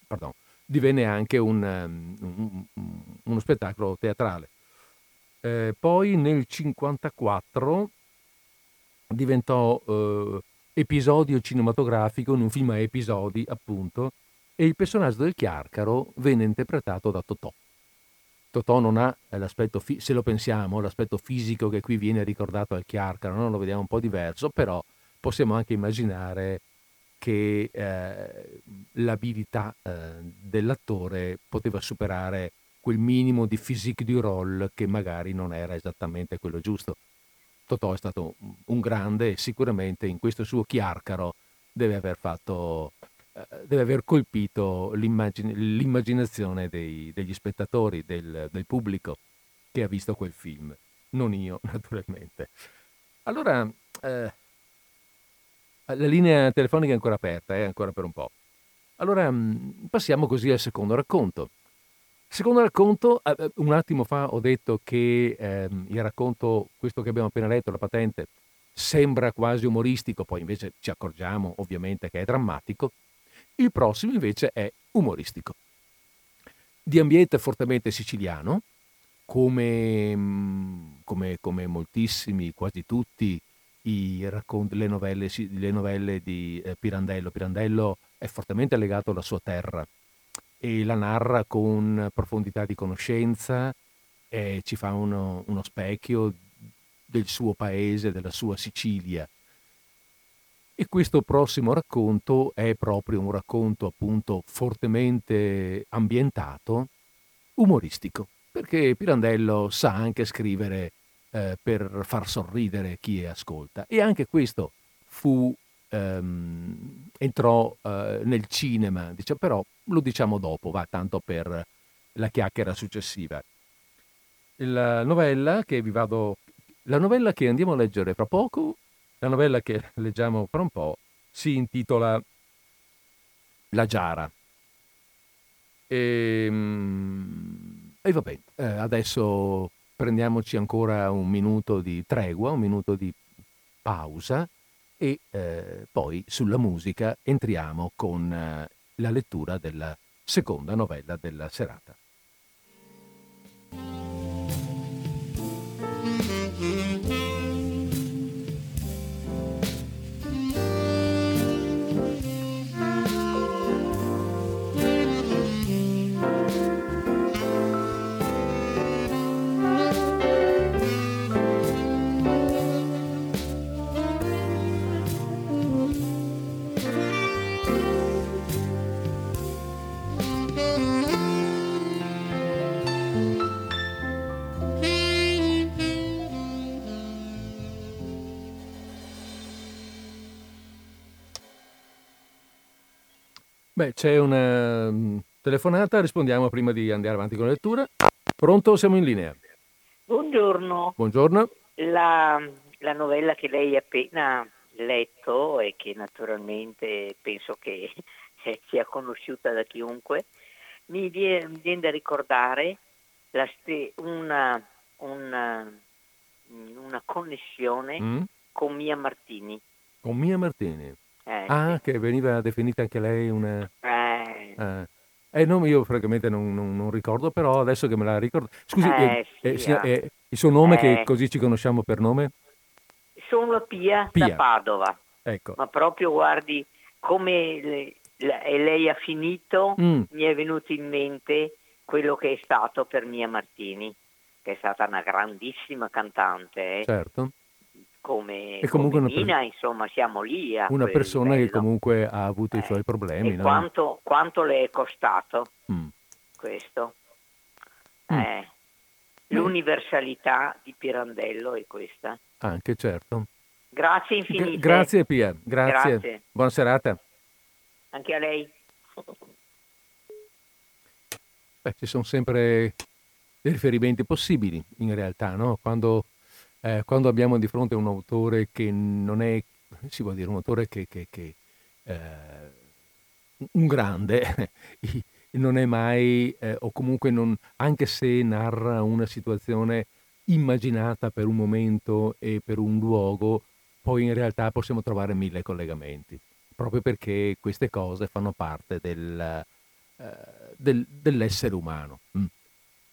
pardon, divenne anche un, un, uno spettacolo teatrale. Eh, poi nel 54 diventò eh, episodio cinematografico in un film a episodi, appunto, e il personaggio del Chiarcaro venne interpretato da Totò. Totò non ha eh, l'aspetto, se lo pensiamo, l'aspetto fisico che qui viene ricordato al Chiarcaro, no? lo vediamo un po' diverso, però possiamo anche immaginare che eh, l'abilità eh, dell'attore poteva superare quel minimo di physique du rôle che magari non era esattamente quello giusto. Totò è stato un grande e sicuramente in questo suo Chiarcaro deve aver fatto deve aver colpito l'immagine, l'immaginazione dei, degli spettatori, del, del, pubblico che ha visto quel film, non io [LAUGHS] naturalmente. Allora, eh, la linea telefonica è ancora aperta, è eh, ancora per un po'. Allora, mm, passiamo così al secondo racconto. Secondo racconto, eh, eh, un attimo fa ho detto che eh, il racconto, questo che abbiamo appena letto, la patente, sembra quasi umoristico, poi invece ci accorgiamo ovviamente che è drammatico. Il prossimo invece è umoristico. Di ambiente fortemente siciliano, come, mm, come, come moltissimi, quasi tutti, racconti, le, novelle, le, novelle, di eh, Pirandello. Pirandello è fortemente legato alla sua terra e la narra con profondità di conoscenza, ci fa uno, uno specchio del suo paese, della sua Sicilia. E questo prossimo racconto è proprio un racconto appunto fortemente ambientato, umoristico, perché Pirandello sa anche scrivere eh, per far sorridere chi ascolta. E anche questo fu, ehm, entrò eh, nel cinema, dice, però lo diciamo dopo, va tanto per la chiacchiera successiva. La novella che vi vado, la novella che andiamo a leggere fra poco la novella che leggiamo fra un po' si intitola La Giara. E, ehm, e va bene, eh, adesso prendiamoci ancora un minuto di tregua, un minuto di pausa e eh, poi sulla musica entriamo con eh, la lettura della seconda novella della serata. Beh, c'è una mm, telefonata, rispondiamo prima di andare avanti con la lettura. Pronto? Siamo in linea. Buongiorno. Buongiorno. La, la novella che lei ha appena letto e che naturalmente penso che [LAUGHS] sia conosciuta da chiunque, mi viene, mi viene da ricordare ste, una, una, una, connessione mm? con Mia Martini. Con Mia Martini? Eh, ah, sì. che veniva definita anche lei una... Eh. Eh. Eh, no, io francamente non, non, non, ricordo, però adesso che me la ricordo... Scusi, eh, eh, sì, eh, eh, il suo nome, che così ci conosciamo per nome? Sono Pia, Pia. da Padova. Ecco. Ma proprio guardi come le, la, lei ha finito, mm. mi è venuto in mente quello che è stato per Mia Martini, che è stata una grandissima cantante. Eh. Certo. Come, e comunque come Nina, per... insomma, siamo lì. una persona livello. che comunque ha avuto eh. i suoi problemi. No? Quanto, quanto, le è costato mm. questo? Mm. Eh, l'universalità di Pirandello è questa. Anche certo. Grazie infinite. grazie Pia, grazie. grazie. Buona serata. Anche a lei. Beh, ci sono sempre dei riferimenti possibili in realtà, no? Quando, eh, quando, abbiamo di fronte un autore che non è, si può dire, un autore che, che, che eh, un grande, [LAUGHS] non è mai, eh, o comunque non, anche se narra una situazione immaginata per un momento e per un luogo, poi in realtà possiamo trovare mille collegamenti, proprio perché queste cose fanno parte del, eh, del, dell'essere umano. Mm.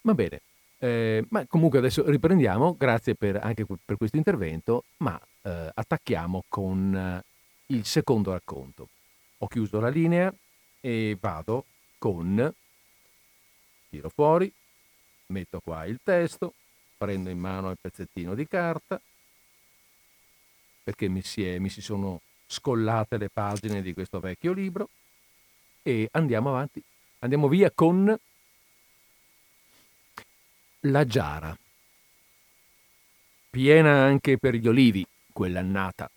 Va bene, eh, ma comunque adesso riprendiamo, grazie per, anche per questo intervento, ma eh, attacchiamo con eh, il secondo racconto. Ho chiuso la linea e vado con, tiro fuori, metto qua il testo, prendo in mano il pezzettino di carta, perché mi si, è, mi si sono scollate le pagine di questo vecchio libro, e andiamo avanti Andiamo via con la giara. Piena anche per gli olivi quell'annata.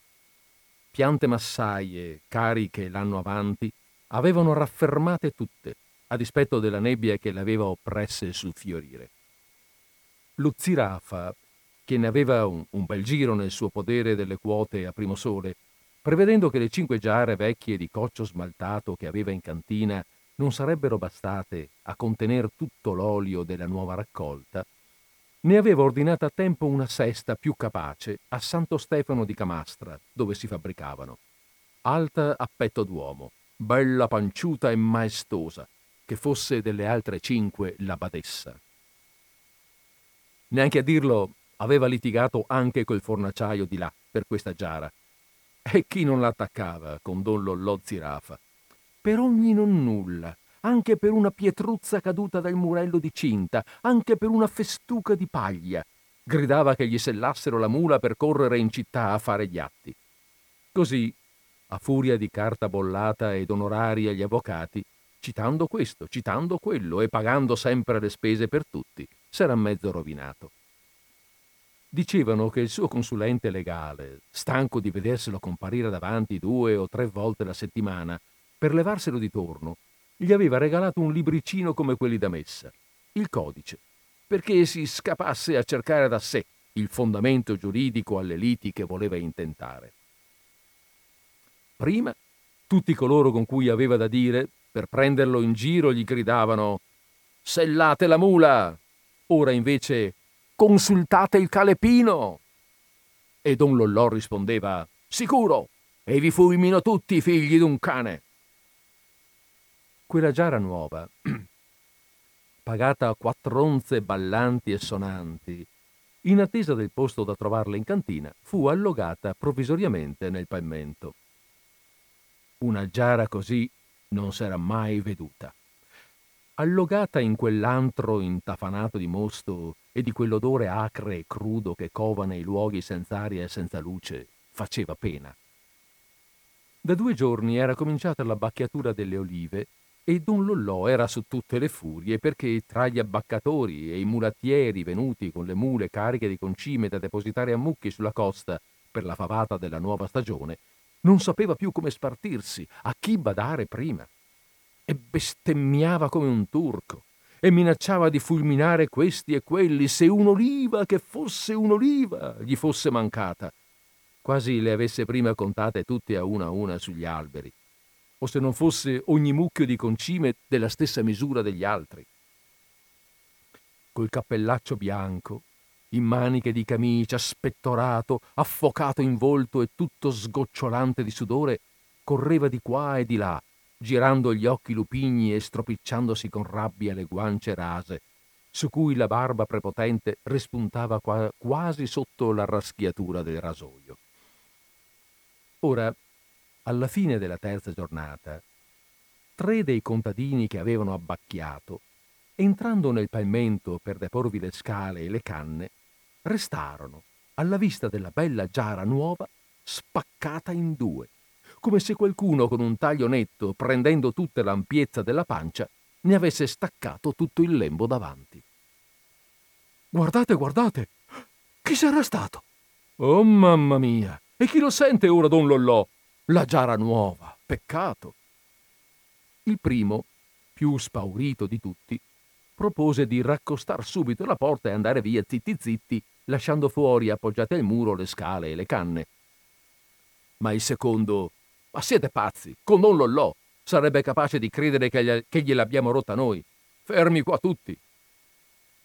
Piante massaie, cariche l'anno avanti, avevano raffermate tutte, a dispetto della nebbia che le aveva oppresse sul fiorire. Lo zirafa, che ne aveva un, un bel giro nel suo podere delle quote a primo sole, prevedendo che le cinque giare vecchie di coccio smaltato che aveva in cantina non sarebbero bastate a contener tutto l'olio della nuova raccolta, ne aveva ordinata a tempo una sesta più capace a Santo Stefano di Camastra, dove si fabbricavano. Alta a petto d'uomo, bella panciuta e maestosa, che fosse delle altre cinque la badessa. Neanche a dirlo aveva litigato anche col fornaciaio di là per questa giara. E chi non l'attaccava con don Lollò Zirafa? Per ogni nonnulla, anche per una pietruzza caduta dal murello di cinta, anche per una festuca di paglia. Gridava che gli sellassero la mula per correre in città a fare gli atti. Così, a furia di carta bollata ed onorari agli avvocati, citando questo, citando quello e pagando sempre le spese per tutti, s'era mezzo rovinato. Dicevano che il suo consulente legale, stanco di vederselo comparire davanti due o tre volte la settimana, per levarselo di torno, gli aveva regalato un libricino come quelli da messa, il codice, perché si scapasse a cercare da sé il fondamento giuridico alle liti che voleva intentare. Prima, tutti coloro con cui aveva da dire, per prenderlo in giro, gli gridavano Sellate la mula! Ora invece consultate il calepino! E don Lollò rispondeva Sicuro! E vi fulmino tutti i figli d'un cane! Quella giara nuova, [CLEARS THROAT] pagata a quattro onze ballanti e sonanti, in attesa del posto da trovarla in cantina, fu allogata provvisoriamente nel pavimento. Una giara così non s'era mai veduta. Allogata in quell'antro intafanato di mosto e di quell'odore acre e crudo che cova nei luoghi senza aria e senza luce, faceva pena. Da due giorni era cominciata l'abbacchiatura delle olive e don Lollò era su tutte le furie perché tra gli abbaccatori e i mulattieri venuti con le mule cariche di concime da depositare a mucchi sulla costa per la favata della nuova stagione, non sapeva più come spartirsi, a chi badare prima. E bestemmiava come un turco. e minacciava di fulminare questi e quelli se un'oliva che fosse un'oliva gli fosse mancata. Quasi le avesse prima contate tutte a una a una sugli alberi, o se non fosse ogni mucchio di concime della stessa misura degli altri. Col cappellaccio bianco, in maniche di camicia, spettorato, affocato in volto e tutto sgocciolante di sudore, correva di qua e di là, girando gli occhi lupigni e stropicciandosi con rabbia le guance rase, su cui la barba prepotente rispuntava qua, quasi sotto la raschiatura del rasoio. Ora, alla fine della terza giornata, tre dei contadini che avevano abbacchiato, entrando nel palmento per deporvi le scale e le canne, restarono alla vista della bella giara nuova spaccata in due come se qualcuno con un taglio netto, prendendo tutta l'ampiezza della pancia, ne avesse staccato tutto il lembo davanti. Guardate, guardate! Chi sarà stato? Oh mamma mia! E chi lo sente ora, don Lollò? La giara nuova, peccato. Il primo, più spaurito di tutti, propose di raccostar subito la porta e andare via zitti zitti, lasciando fuori appoggiate al muro le scale e le canne. Ma il secondo ma siete pazzi, con Don Lollò. Sarebbe capace di credere che, che gliel'abbiamo rotta noi. Fermi qua tutti.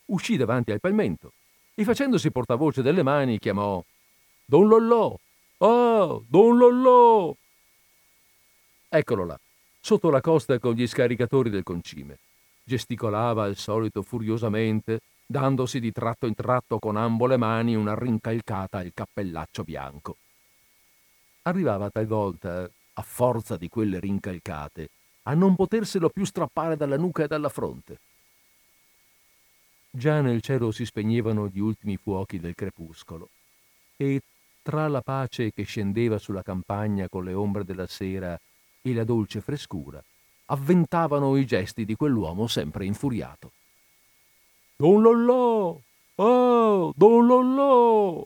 Uscì davanti al palmento e facendosi portavoce delle mani chiamò Don Lollò. Ah, Don Lollò. Eccolo là, sotto la costa con gli scaricatori del concime. Gesticolava al solito furiosamente, dandosi di tratto in tratto con ambo le mani una rincalcata al cappellaccio bianco. Arrivava talvolta, a forza di quelle rincalcate, a non poterselo più strappare dalla nuca e dalla fronte. Già nel cielo si spegnevano gli ultimi fuochi del crepuscolo e tra la pace che scendeva sulla campagna con le ombre della sera e la dolce frescura, avventavano i gesti di quell'uomo sempre infuriato. Don Lollò! Oh, Don Lollò!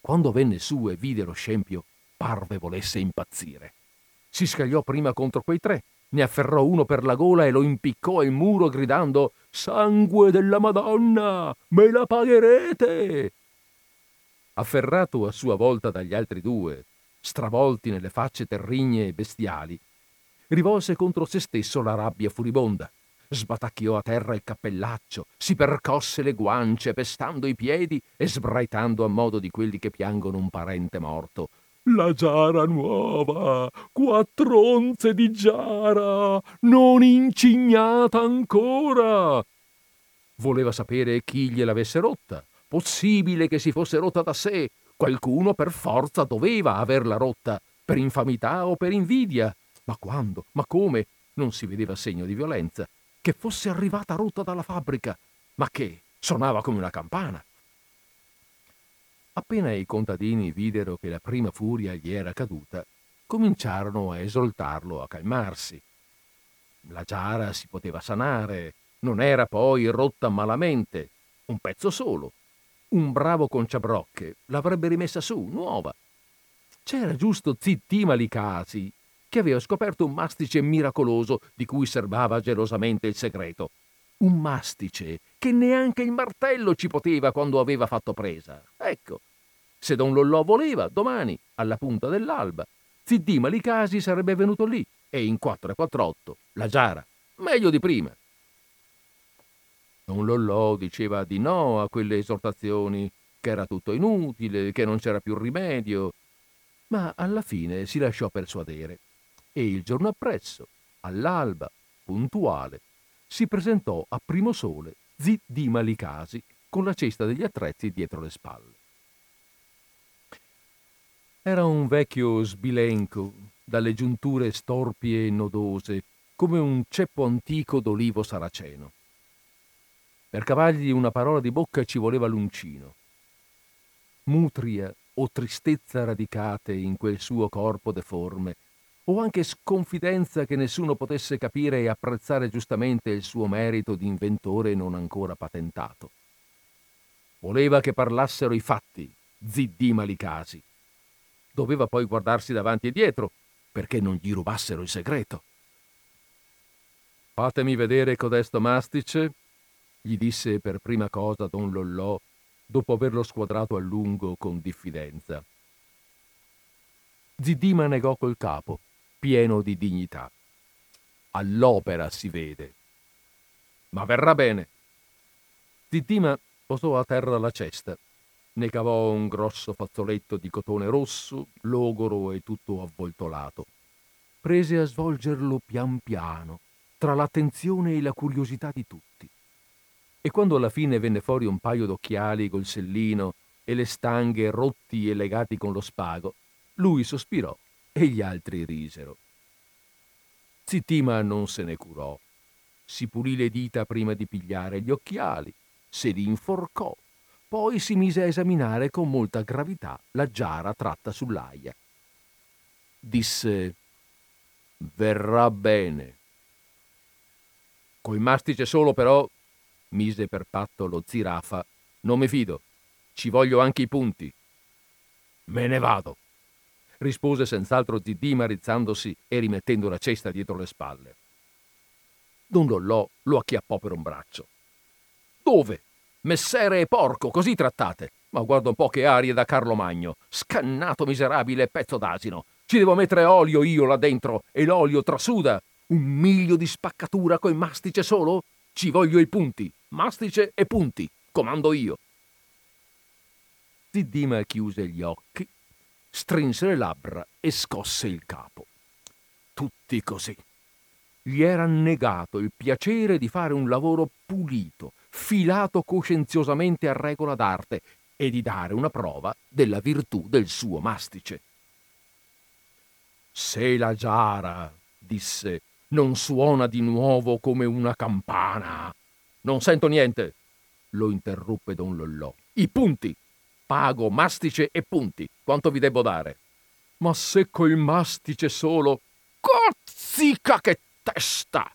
Quando venne su e vide lo scempio, parve volesse impazzire. Si scagliò prima contro quei tre, ne afferrò uno per la gola e lo impiccò al muro gridando Sangue della Madonna, me la pagherete! Afferrato a sua volta dagli altri due, stravolti nelle facce terrigne e bestiali, rivolse contro se stesso la rabbia furibonda. Sbatacchiò a terra il cappellaccio, si percosse le guance, pestando i piedi e sbraitando a modo di quelli che piangono un parente morto, la giara nuova, quattro onze di giara, non incignata ancora. Voleva sapere chi gliel'avesse rotta. Possibile che si fosse rotta da sé. Qualcuno per forza doveva averla rotta, per infamità o per invidia. Ma quando? Ma come? Non si vedeva segno di violenza. Che fosse arrivata rotta dalla fabbrica. Ma che? Suonava come una campana. Appena i contadini videro che la prima furia gli era caduta, cominciarono a esortarlo a calmarsi. La giara si poteva sanare, non era poi rotta malamente, un pezzo solo. Un bravo conciabrocche l'avrebbe rimessa su, nuova. C'era giusto Zitti Malicasi, che aveva scoperto un mastice miracoloso di cui serbava gelosamente il segreto. Un mastice che neanche il martello ci poteva quando aveva fatto presa. Ecco, se Don Lollò voleva, domani, alla punta dell'alba, Ziddì Malicasi sarebbe venuto lì e in 448, la giara, meglio di prima. Don Lollò diceva di no a quelle esortazioni, che era tutto inutile, che non c'era più rimedio, ma alla fine si lasciò persuadere e il giorno appresso, all'alba, puntuale, si presentò a primo sole Ziddì Malicasi con la cesta degli attrezzi dietro le spalle. Era un vecchio sbilenco, dalle giunture storpie e nodose, come un ceppo antico d'olivo saraceno. Per cavargli una parola di bocca ci voleva l'uncino. Mutria o tristezza radicate in quel suo corpo deforme, o anche sconfidenza che nessuno potesse capire e apprezzare giustamente il suo merito di inventore non ancora patentato. Voleva che parlassero i fatti, ziddì Malicasi. Doveva poi guardarsi davanti e dietro perché non gli rubassero il segreto. Fatemi vedere codesto mastice, gli disse per prima cosa don Lollò, dopo averlo squadrato a lungo con diffidenza. Ziddima negò col capo, pieno di dignità. All'opera si vede. Ma verrà bene. Ziddima posò a terra la cesta, ne cavò un grosso fazzoletto di cotone rosso, logoro e tutto avvoltolato. Prese a svolgerlo pian piano, tra l'attenzione e la curiosità di tutti. E quando alla fine venne fuori un paio d'occhiali col sellino e le stanghe rotti e legati con lo spago, lui sospirò e gli altri risero. Zittima non se ne curò. Si pulì le dita prima di pigliare gli occhiali, se li inforcò, poi si mise a esaminare con molta gravità la giara tratta sull'aia. Disse: Verrà bene. Col mastice solo, però, mise per patto lo zirafa, non mi fido. Ci voglio anche i punti. Me ne vado, rispose senz'altro Ziddima rizzandosi e rimettendo la cesta dietro le spalle. Don Lollò lo acchiappò per un braccio. Dove? Messere e porco, così trattate. Ma guarda un po' che arie da Carlo Magno. Scannato miserabile pezzo d'asino. Ci devo mettere olio io là dentro e l'olio trasuda. Un miglio di spaccatura coi mastice solo? Ci voglio i punti. Mastice e punti. Comando io. Ziddima chiuse gli occhi, strinse le labbra e scosse il capo. Tutti così. Gli era negato il piacere di fare un lavoro pulito, filato coscienziosamente a regola d'arte e di dare una prova della virtù del suo mastice. Se la giara, disse, non suona di nuovo come una campana. Non sento niente, lo interruppe don Lollò. I punti. Pago mastice e punti. Quanto vi debbo dare? Ma se col mastice solo. Cozzica che testa!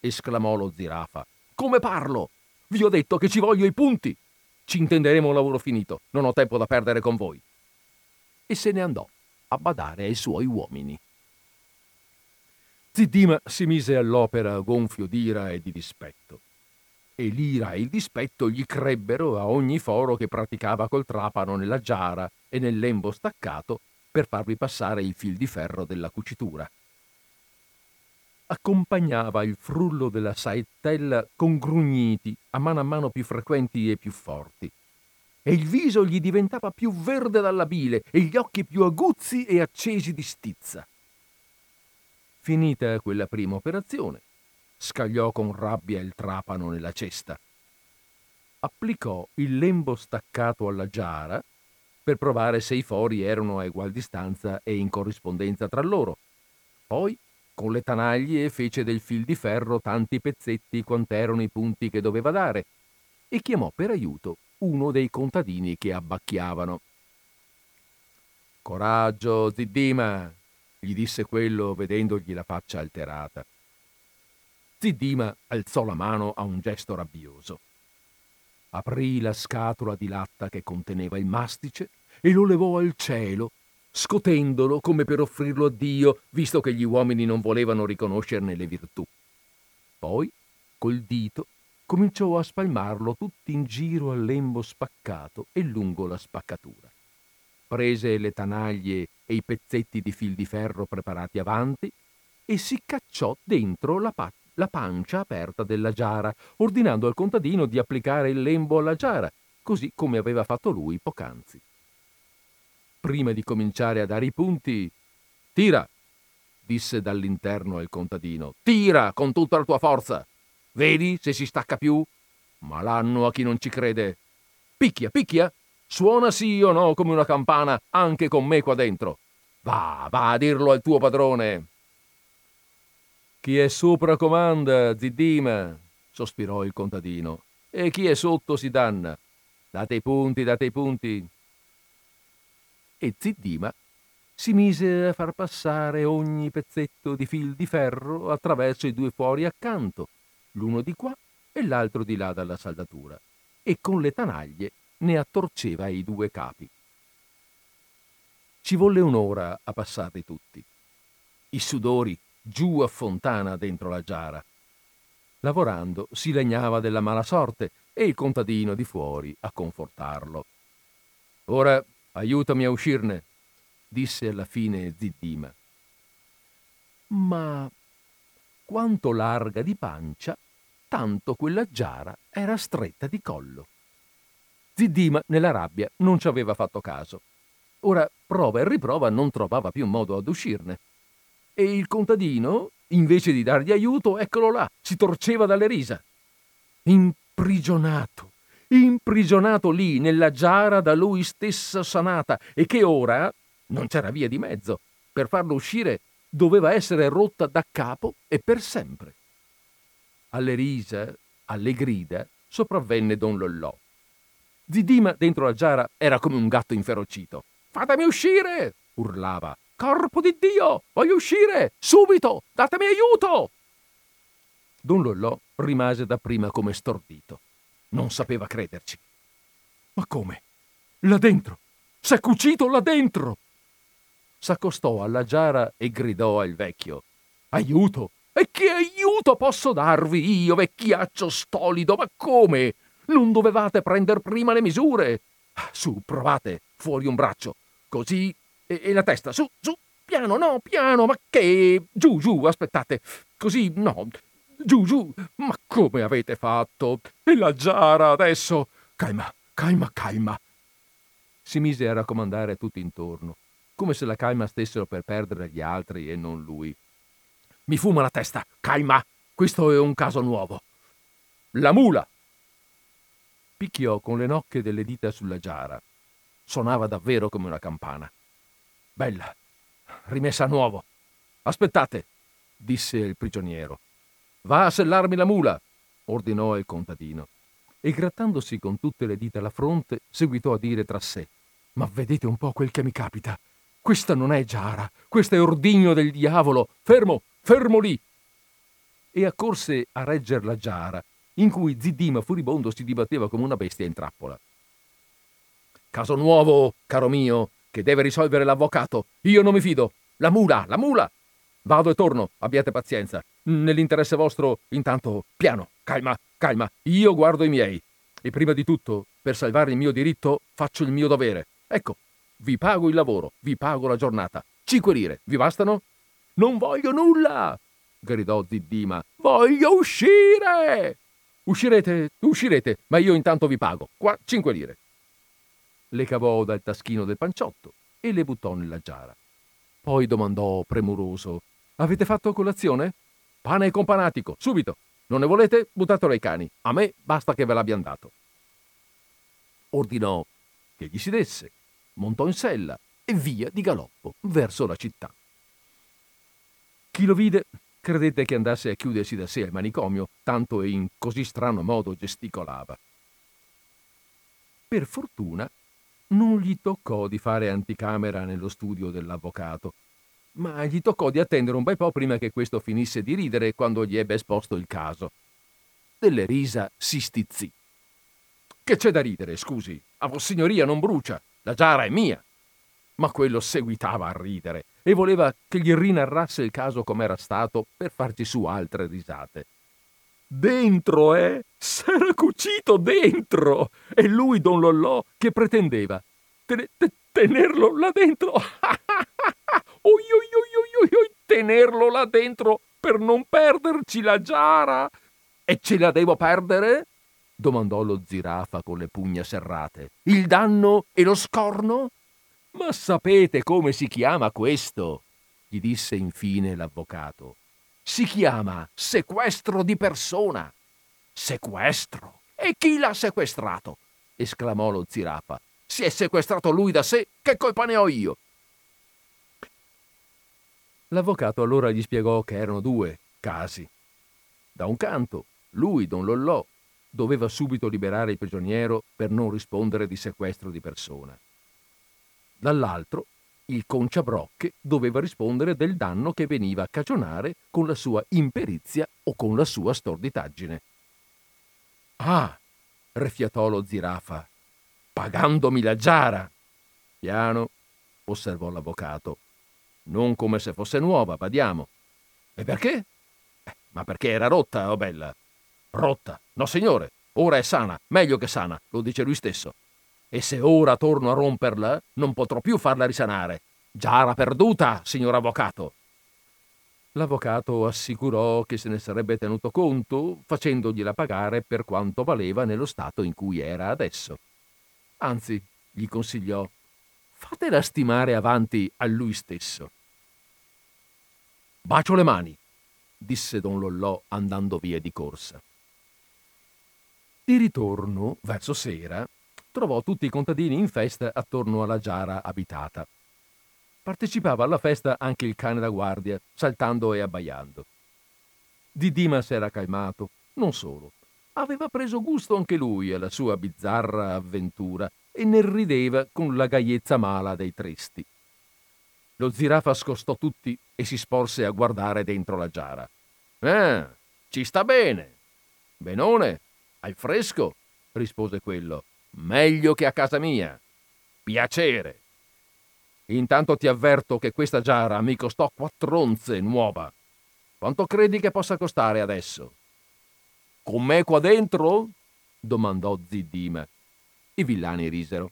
esclamò lo zirafa. Come parlo? Vi ho detto che ci voglio i punti. Ci intenderemo un lavoro finito. Non ho tempo da perdere con voi. E se ne andò a badare ai suoi uomini. Ziddima si mise all'opera gonfio d'ira e di dispetto. E l'ira e il dispetto gli crebbero a ogni foro che praticava col trapano nella giara e nel lembo staccato per farvi passare il fil di ferro della cucitura accompagnava il frullo della saettella con grugniti a mano a mano più frequenti e più forti. E il viso gli diventava più verde dalla bile e gli occhi più aguzzi e accesi di stizza. Finita quella prima operazione, scagliò con rabbia il trapano nella cesta. Applicò il lembo staccato alla giara per provare se i fori erano a egual distanza e in corrispondenza tra loro. Poi con le tanaglie fece del fil di ferro tanti pezzetti quant'erano i punti che doveva dare e chiamò per aiuto uno dei contadini che abbacchiavano. Coraggio, Ziddima, gli disse quello vedendogli la faccia alterata. Ziddima alzò la mano a un gesto rabbioso. Aprì la scatola di latta che conteneva il mastice e lo levò al cielo scotendolo come per offrirlo a Dio, visto che gli uomini non volevano riconoscerne le virtù. Poi, col dito, cominciò a spalmarlo tutti in giro al lembo spaccato e lungo la spaccatura. Prese le tanaglie e i pezzetti di fil di ferro preparati avanti e si cacciò dentro la, pa- la pancia aperta della giara, ordinando al contadino di applicare il lembo alla giara, così come aveva fatto lui poc'anzi prima di cominciare a dare i punti. Tira, disse dall'interno al contadino. Tira con tutta la tua forza. Vedi se si stacca più? Malanno a chi non ci crede. Picchia, picchia. Suona sì o no come una campana anche con me qua dentro. Va, va a dirlo al tuo padrone. Chi è sopra comanda, ziddima, sospirò il contadino. E chi è sotto si danna. Date i punti, date i punti e Ziddima si mise a far passare ogni pezzetto di fil di ferro attraverso i due fuori accanto, l'uno di qua e l'altro di là dalla saldatura, e con le tanaglie ne attorceva i due capi. Ci volle un'ora a passarli tutti. I sudori giù a fontana dentro la giara. Lavorando si legnava della mala sorte e il contadino di fuori a confortarlo. Ora aiutami a uscirne, disse alla fine Ziddima. Ma quanto larga di pancia, tanto quella giara era stretta di collo. Ziddima, nella rabbia, non ci aveva fatto caso. Ora prova e riprova non trovava più modo ad uscirne. E il contadino, invece di dargli aiuto, eccolo là, si torceva dalle risa. Imprigionato, imprigionato lì nella giara da lui stesso sanata e che ora non c'era via di mezzo. Per farlo uscire doveva essere rotta da capo e per sempre. Alle risa, alle grida, sopravvenne don Lollò. Zidima dentro la giara era come un gatto inferocito. Fatemi uscire! urlava. Corpo di Dio! Voglio uscire! Subito! Datemi aiuto! Don Lollò rimase dapprima come stordito. Non sapeva crederci. Ma come? Là dentro! S'è cucito là dentro! S'accostò alla giara e gridò al vecchio. Aiuto! E che aiuto posso darvi io, vecchiaccio stolido? Ma come? Non dovevate prender prima le misure? Su, provate, fuori un braccio. Così. E, e la testa, su, su, piano, no, piano, ma che. Giù, giù, aspettate. Così, no. Giù, giù. Ma come avete fatto? E la giara adesso? Calma, calma, calma. Si mise a raccomandare tutti intorno, come se la calma stessero per perdere gli altri e non lui. Mi fuma la testa. Calma, questo è un caso nuovo. La mula, picchiò con le nocche delle dita sulla giara. Suonava davvero come una campana. Bella, rimessa a nuovo. Aspettate, disse il prigioniero. Va a sellarmi la mula, ordinò il contadino. E grattandosi con tutte le dita la fronte, seguitò a dire tra sé: Ma vedete un po' quel che mi capita. Questa non è giara, questo è ordigno del diavolo. Fermo, fermo lì! E accorse a regger la giara, in cui Ziddima furibondo si dibatteva come una bestia in trappola. Caso nuovo, caro mio, che deve risolvere l'avvocato. Io non mi fido. La mula, la mula! Vado e torno, abbiate pazienza. Nell'interesse vostro, intanto, piano, calma, calma, io guardo i miei. E prima di tutto, per salvare il mio diritto, faccio il mio dovere. Ecco, vi pago il lavoro, vi pago la giornata. Cinque lire, vi bastano? Non voglio nulla! gridò Ziddima. Voglio uscire! Uscirete, uscirete, ma io intanto vi pago. Qua cinque lire. Le cavò dal taschino del panciotto e le buttò nella giara. Poi domandò premuroso: Avete fatto colazione? Pane e companatico, subito. Non ne volete? Buttatelo ai cani. A me basta che ve l'abbiano dato. Ordinò che gli si desse, montò in sella e via di galoppo verso la città. Chi lo vide credette che andasse a chiudersi da sé al manicomio, tanto e in così strano modo gesticolava. Per fortuna non gli toccò di fare anticamera nello studio dell'avvocato, ma gli toccò di attendere un bel po' prima che questo finisse di ridere quando gli ebbe esposto il caso. Delle risa si stizzì. Che c'è da ridere, scusi? A vossignoria non brucia, la giara è mia. Ma quello seguitava a ridere e voleva che gli rinarrasse il caso com'era stato per farci su altre risate. Dentro, eh? S'era cucito dentro! E lui, don Lollò, che pretendeva ten- ten- tenerlo là dentro. [LAUGHS] oi, oi, oi, tenerlo là dentro per non perderci la giara. E ce la devo perdere? domandò lo zirafa con le pugna serrate. Il danno e lo scorno? Ma sapete come si chiama questo? gli disse infine l'avvocato. Si chiama sequestro di persona. Sequestro? E chi l'ha sequestrato? esclamò lo zirafa. Si è sequestrato lui da sé, che colpa ne ho io? L'avvocato allora gli spiegò che erano due casi. Da un canto, lui, don Lollò, doveva subito liberare il prigioniero per non rispondere di sequestro di persona dall'altro il conciabrocche doveva rispondere del danno che veniva a cagionare con la sua imperizia o con la sua storditaggine. Ah, refiatò lo zirafa, pagandomi la giara. Piano, osservò l'avvocato. Non come se fosse nuova, badiamo. E perché? Eh, ma perché era rotta, oh bella. Rotta. No, signore, ora è sana, meglio che sana, lo dice lui stesso. E se ora torno a romperla, non potrò più farla risanare. Giara perduta, signor avvocato. L'avvocato assicurò che se ne sarebbe tenuto conto, facendogliela pagare per quanto valeva nello stato in cui era adesso. Anzi, gli consigliò, fatela stimare avanti a lui stesso. Bacio le mani, disse don Lollò andando via di corsa. Di ritorno, verso sera, trovò tutti i contadini in festa attorno alla giara abitata. Partecipava alla festa anche il cane da guardia, saltando e abbaiando. Didima s'era calmato, non solo. Aveva preso gusto anche lui alla sua bizzarra avventura e ne rideva con la gaiezza mala dei tristi. Lo zirafa scostò tutti e si sporse a guardare dentro la giara. Eh, ci sta bene. Benone, hai fresco? rispose quello. Meglio che a casa mia. Piacere. Intanto ti avverto che questa giara mi costò quattro onze nuova. Quanto credi che possa costare adesso? Con me qua dentro? domandò Ziddima. I villani risero.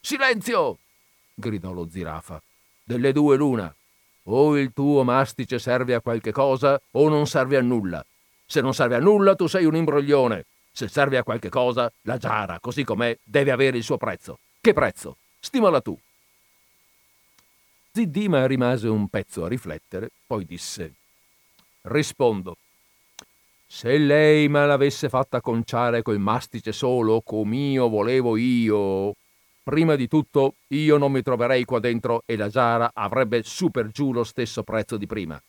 Silenzio! gridò lo zirafa. Delle due l'una. O il tuo mastice serve a qualche cosa o non serve a nulla. Se non serve a nulla tu sei un imbroglione. Se serve a qualche cosa, la giara, così com'è, deve avere il suo prezzo. Che prezzo? Stimala tu. Ziddima rimase un pezzo a riflettere, poi disse: Rispondo. Se lei me l'avesse fatta conciare col mastice solo, com'io volevo io, prima di tutto io non mi troverei qua dentro e la giara avrebbe su per giù lo stesso prezzo di prima.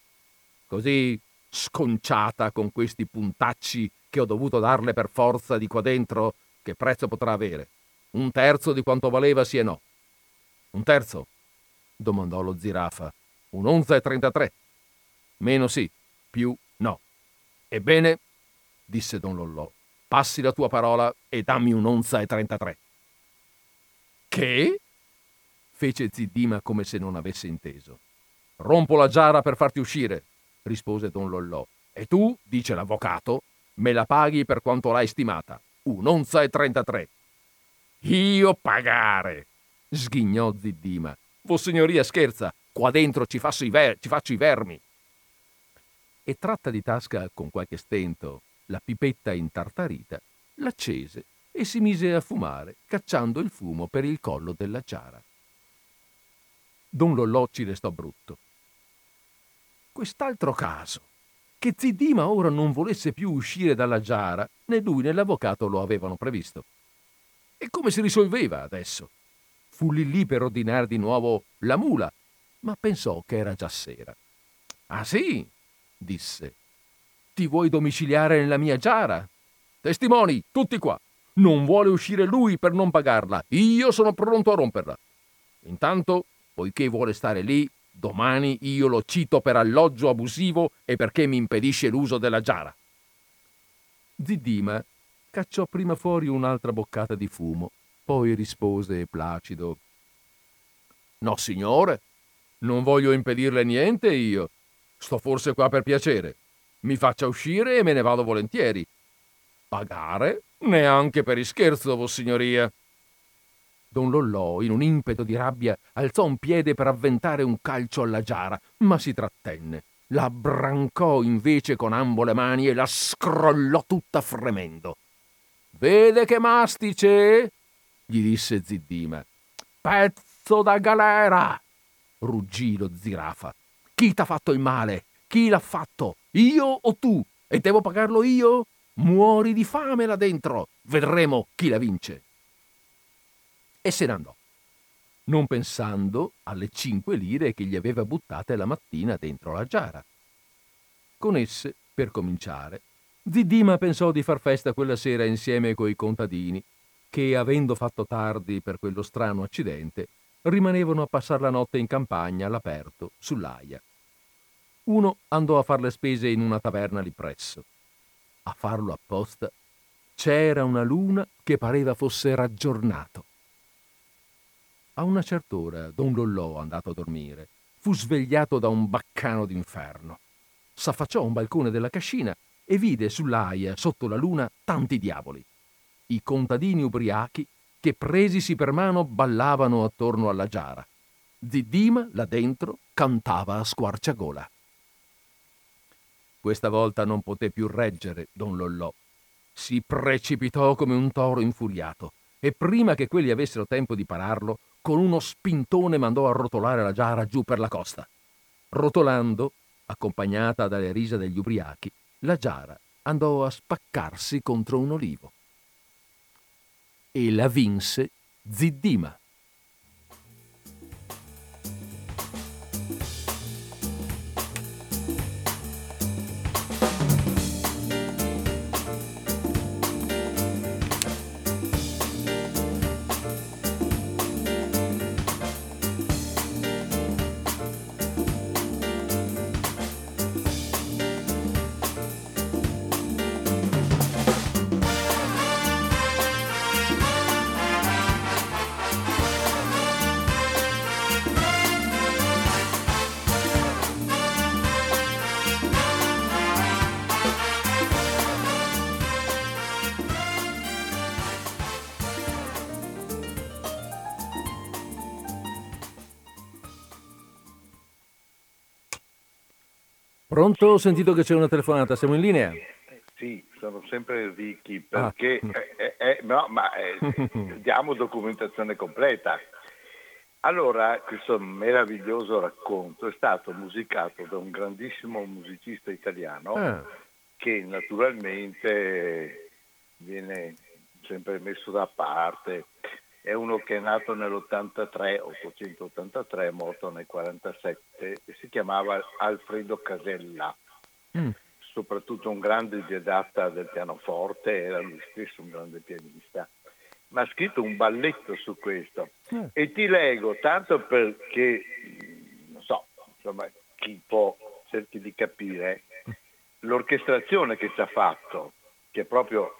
Così, sconciata con questi puntacci che ho dovuto darle per forza di qua dentro, che prezzo potrà avere? Un terzo di quanto valeva sì e no. Un terzo? domandò lo zirafa. Un'onza e trentatré. Meno sì, più no. Ebbene, disse don Lollò, passi la tua parola e dammi un'onza e trentatré. Che? fece Ziddima come se non avesse inteso. Rompo la giara per farti uscire, rispose don Lollò. E tu, dice l'avvocato, me la paghi per quanto l'hai stimata. Un'onza e trentatré. Io pagare, sghignò Ziddima. Vossignoria scherza, qua dentro ci faccio, ver- ci faccio i vermi. E tratta di tasca con qualche stento la pipetta intartarita, l'accese e si mise a fumare, cacciando il fumo per il collo della giara. Don Lollò ci restò brutto. Quest'altro caso, che Ziddima ora non volesse più uscire dalla giara, né lui né l'avvocato lo avevano previsto. E come si risolveva adesso? fu lì lì per ordinare di nuovo la mula, ma pensò che era già sera. Ah sì, disse. Ti vuoi domiciliare nella mia giara? Testimoni, tutti qua. Non vuole uscire lui per non pagarla. Io sono pronto a romperla. Intanto, poiché vuole stare lì, domani io lo cito per alloggio abusivo e perché mi impedisce l'uso della giara. Ziddima cacciò prima fuori un'altra boccata di fumo poi rispose placido No, signore, non voglio impedirle niente io. Sto forse qua per piacere. Mi faccia uscire e me ne vado volentieri. Pagare? Neanche per ischerzo, vossignoria. Don Lollò, in un impeto di rabbia, alzò un piede per avventare un calcio alla giara, ma si trattenne. La abbrancò invece con ambo le mani e la scrollò tutta fremendo. Vede che mastice? gli disse Ziddima. Pezzo da galera! ruggì lo zirafa. Chi t'ha fatto il male? Chi l'ha fatto? Io o tu? E devo pagarlo io? Muori di fame là dentro. Vedremo chi la vince. E se ne andò, non pensando alle cinque lire che gli aveva buttate la mattina dentro la giara. Con esse, per cominciare, Ziddima pensò di far festa quella sera insieme coi contadini che, avendo fatto tardi per quello strano accidente, rimanevano a passare la notte in campagna all'aperto, sull'aia. Uno andò a far le spese in una taverna lì presso. A farlo apposta c'era una luna che pareva fosse raggiornato. A una certa ora don Lollò, andato a dormire, fu svegliato da un baccano d'inferno. S'affacciò a un balcone della cascina e vide sull'aia, sotto la luna, tanti diavoli. I contadini ubriachi che presisi per mano ballavano attorno alla giara. Ziddima, là dentro, cantava a squarciagola. Questa volta non poté più reggere don Lollò. Si precipitò come un toro infuriato e prima che quelli avessero tempo di pararlo, con uno spintone mandò a rotolare la giara giù per la costa. Rotolando, accompagnata dalle risa degli ubriachi, la giara andò a spaccarsi contro un olivo. E la vinse Ziddima. Pronto? Ho sentito che c'è una telefonata, siamo in linea? Sì, sono sempre ricchi perché ah. eh, eh, no, ma eh, [LAUGHS] diamo documentazione completa. Allora, questo meraviglioso racconto è stato musicato da un grandissimo musicista italiano ah. che naturalmente viene sempre messo da parte è uno che è nato nell'83, 883, morto nel 47, e si chiamava Alfredo Casella, mm. soprattutto un grande didatta del pianoforte, era lui stesso un grande pianista, ma ha scritto un balletto su questo. Mm. E ti leggo, tanto perché, non so, insomma, chi può cerchi di capire, l'orchestrazione che ci ha fatto, che è proprio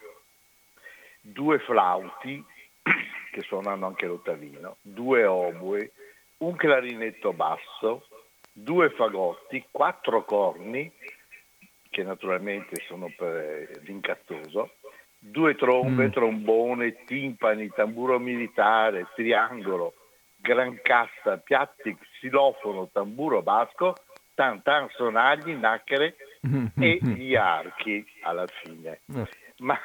due flauti, che suonano anche l'ottavino, due oboe, un clarinetto basso, due fagotti, quattro corni, che naturalmente sono per l'incattoso, due trombe, mm. trombone, timpani, tamburo militare, triangolo, gran cassa, piatti, xilofono, tamburo basco, tan tan sonagli, nacchere mm-hmm. e gli archi alla fine. Mm. Ma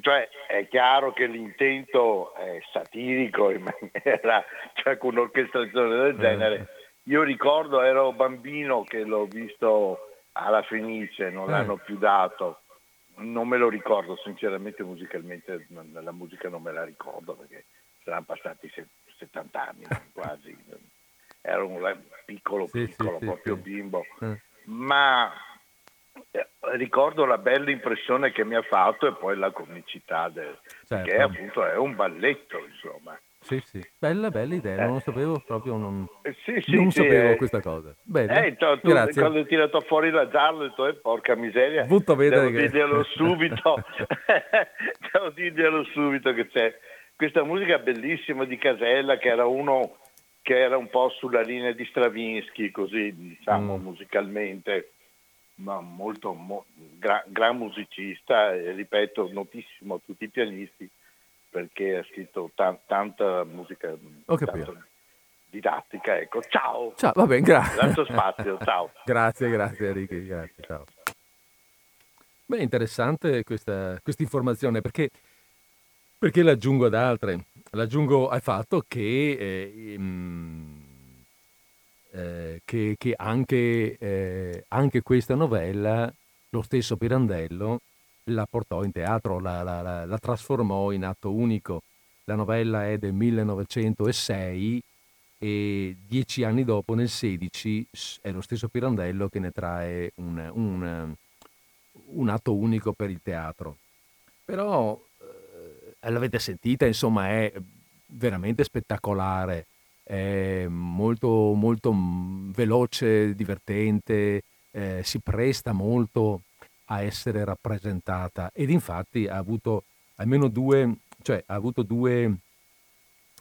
cioè, è chiaro che l'intento è satirico in [LAUGHS] maniera, cioè con un'orchestrazione del genere. Io ricordo, ero bambino che l'ho visto alla Fenice, non eh. l'hanno più dato. Non me lo ricordo, sinceramente musicalmente la musica non me la ricordo perché saranno passati 70 anni [LAUGHS] quasi. Ero un piccolo piccolo, sì, proprio sì, bimbo. Eh. Ma ricordo la bella impressione che mi ha fatto e poi la comicità del, certo. che appunto è un balletto insomma sì, sì, bella, bella idea, non lo sapevo proprio, non, eh, sì, sì, non sapevo eh, questa cosa. Bene, eh, tu, Grazie. quando hai tirato fuori la gialla, ho detto, eh, porca miseria, Butto devo che... dirglielo [LAUGHS] subito, [LAUGHS] devo dirglielo subito che c'è questa musica bellissima di Casella, che era uno che era un po' sulla linea di Stravinsky, così diciamo mm. musicalmente, ma molto mo, gra, gran musicista, e, ripeto, notissimo a tutti i pianisti perché ha scritto t- tanta musica didattica. Ecco, ciao! Ciao, va bene, grazie. Spazio, ciao. [LAUGHS] grazie, grazie Enrico, grazie, ciao. Beh, interessante questa, questa informazione perché, perché l'aggiungo ad altre. L'aggiungo al fatto che eh, mh, eh, che, che anche, eh, anche, questa novella, lo stesso Pirandello, la portò in teatro, la, la, la, la, trasformò in atto unico. La novella è del 1906 e dieci anni dopo, nel 16, è lo stesso Pirandello che ne trae un, un, un atto unico per il teatro. Però, eh, l'avete sentita, insomma, è veramente spettacolare è molto, molto veloce, divertente, eh, si presta molto a essere rappresentata ed infatti ha avuto almeno due, cioè ha avuto due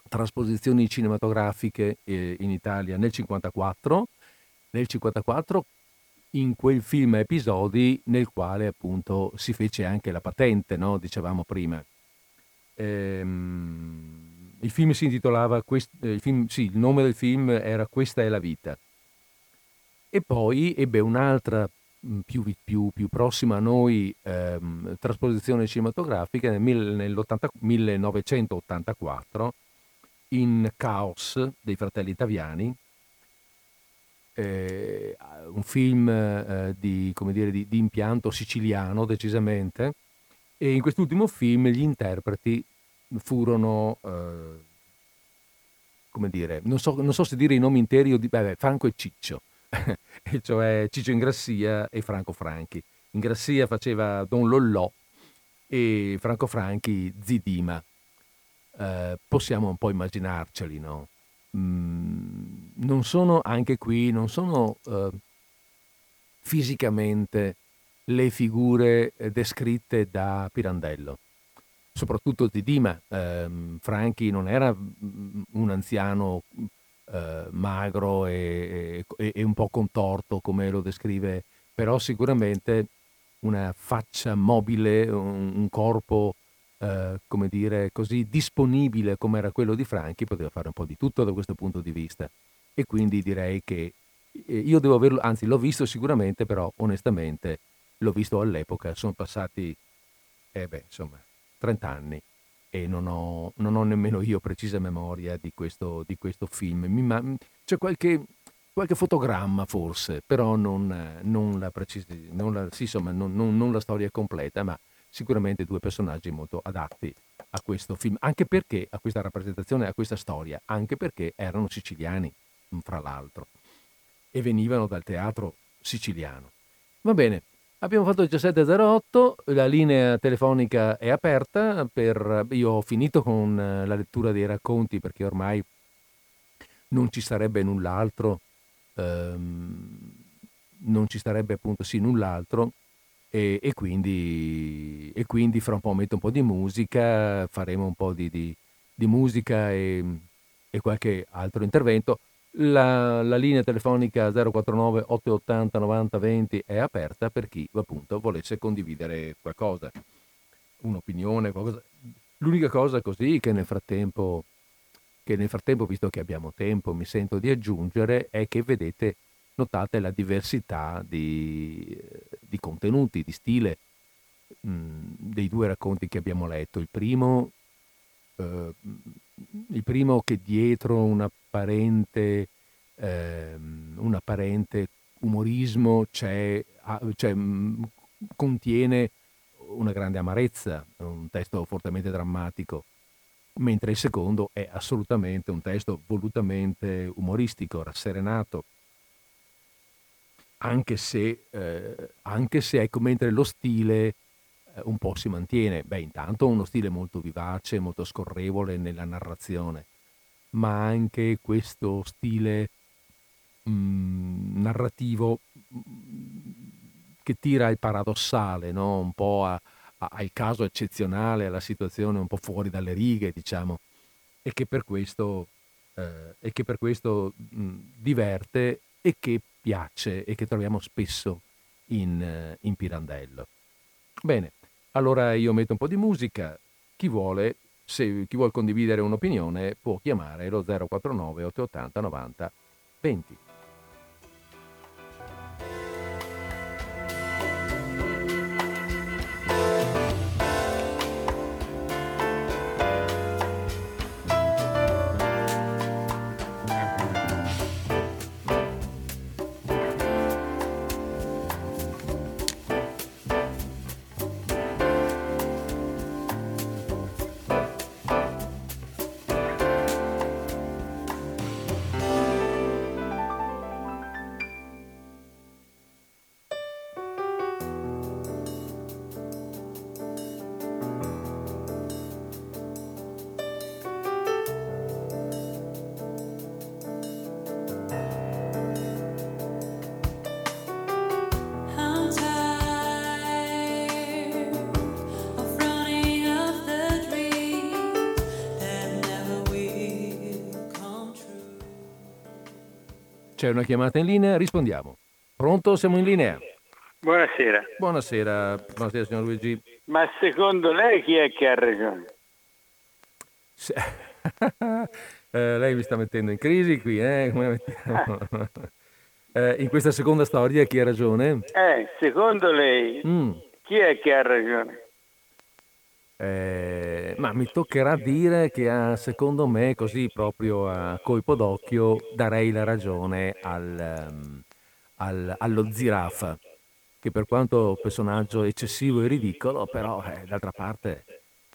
trasposizioni cinematografiche eh, in Italia nel 54, nel 54 in quel film episodi nel quale appunto si fece anche la patente, no? dicevamo prima. Ehm, il film si intitolava, il, film, sì, il nome del film era Questa è la vita. E poi ebbe un'altra più, più, più prossima a noi ehm, trasposizione cinematografica nel, nel 1984 in Chaos dei fratelli italiani, eh, un film eh, di, dire, di, di, impianto siciliano decisamente, e in quest'ultimo film gli interpreti furono, eh, come dire, non so, non so, se dire i nomi interi, o di, beh, Franco e Ciccio, [LAUGHS] cioè Ciccio Ingrassia e Franco Franchi. Ingrassia faceva Don Lollò e Franco Franchi Zidima. Eh, possiamo un po' immaginarceli, no? Mm, non sono anche qui, non sono eh, fisicamente le figure eh, descritte da Pirandello. Soprattutto Zidima, eh, Franchi non era mm, un anziano eh, magro e, e, e, un po' contorto come lo descrive, però sicuramente una faccia mobile, un, un corpo eh, come dire così disponibile come era quello di Franchi, poteva fare un po' di tutto da questo punto di vista. E quindi direi che eh, io devo averlo, anzi l'ho visto sicuramente, però onestamente l'ho visto all'epoca, sono passati, eh beh, insomma, 30 anni e non ho, non ho, nemmeno io precisa memoria di questo, di questo film. Mi, c'è qualche, qualche, fotogramma forse, però non, non, la, precisi, non, la, sì, insomma, non, la storia completa, ma sicuramente due personaggi molto adatti a questo film, anche perché a questa rappresentazione, a questa storia, anche perché erano siciliani, fra l'altro, e venivano dal teatro siciliano. Va bene, Abbiamo fatto il 17.08, la linea telefonica è aperta, per, io ho finito con eh, la lettura dei racconti perché ormai non ci sarebbe null'altro, ehm, non ci sarebbe appunto sì null'altro e, e, quindi, e, quindi, fra un po' metto un po' di musica, faremo un po' di, di, di musica e, e qualche altro intervento. La, la, linea telefonica 049 880 90 20 è aperta per chi appunto volesse condividere qualcosa, un'opinione, qualcosa. L'unica cosa così che nel frattempo, che nel frattempo, visto che abbiamo tempo, mi sento di aggiungere è che vedete, notate la diversità di, di contenuti, di stile mh, dei due racconti che abbiamo letto. Il primo eh, il primo che dietro un apparente, eh, un apparente umorismo c'è, cioè, contiene una grande amarezza, un testo fortemente drammatico, mentre il secondo è assolutamente un testo volutamente umoristico, rasserenato, anche se, eh, anche se ecco, mentre lo stile eh, un po' si mantiene. Beh, intanto uno stile molto vivace, molto scorrevole nella narrazione, ma anche questo stile mh, mm, narrativo mm, che tira al paradossale, no? un po' a, a, al caso eccezionale, alla situazione un po' fuori dalle righe, diciamo, e che per questo, eh, e che per questo mh, mm, diverte e che piace e che troviamo spesso in, eh, in Pirandello. Bene, allora io metto un po' di musica, chi vuole, se chi vuole condividere un'opinione può chiamare lo 049 880 90 20. C'è una chiamata in linea, rispondiamo. Pronto? Siamo in linea. Buonasera. Buonasera, buonasera signor Luigi. Ma secondo lei chi è che ha ragione? Se... [LAUGHS] eh, lei mi sta mettendo in crisi qui, eh? [LAUGHS] eh, in questa seconda storia chi ha ragione? Eh, secondo lei Mm. chi è che ha ragione? Eh, ma mi toccherà dire che ah, secondo me, così proprio a colpo d'occhio, darei la ragione al, ehm, al- allo zirafa, che per quanto personaggio eccessivo e ridicolo, però eh, d'altra parte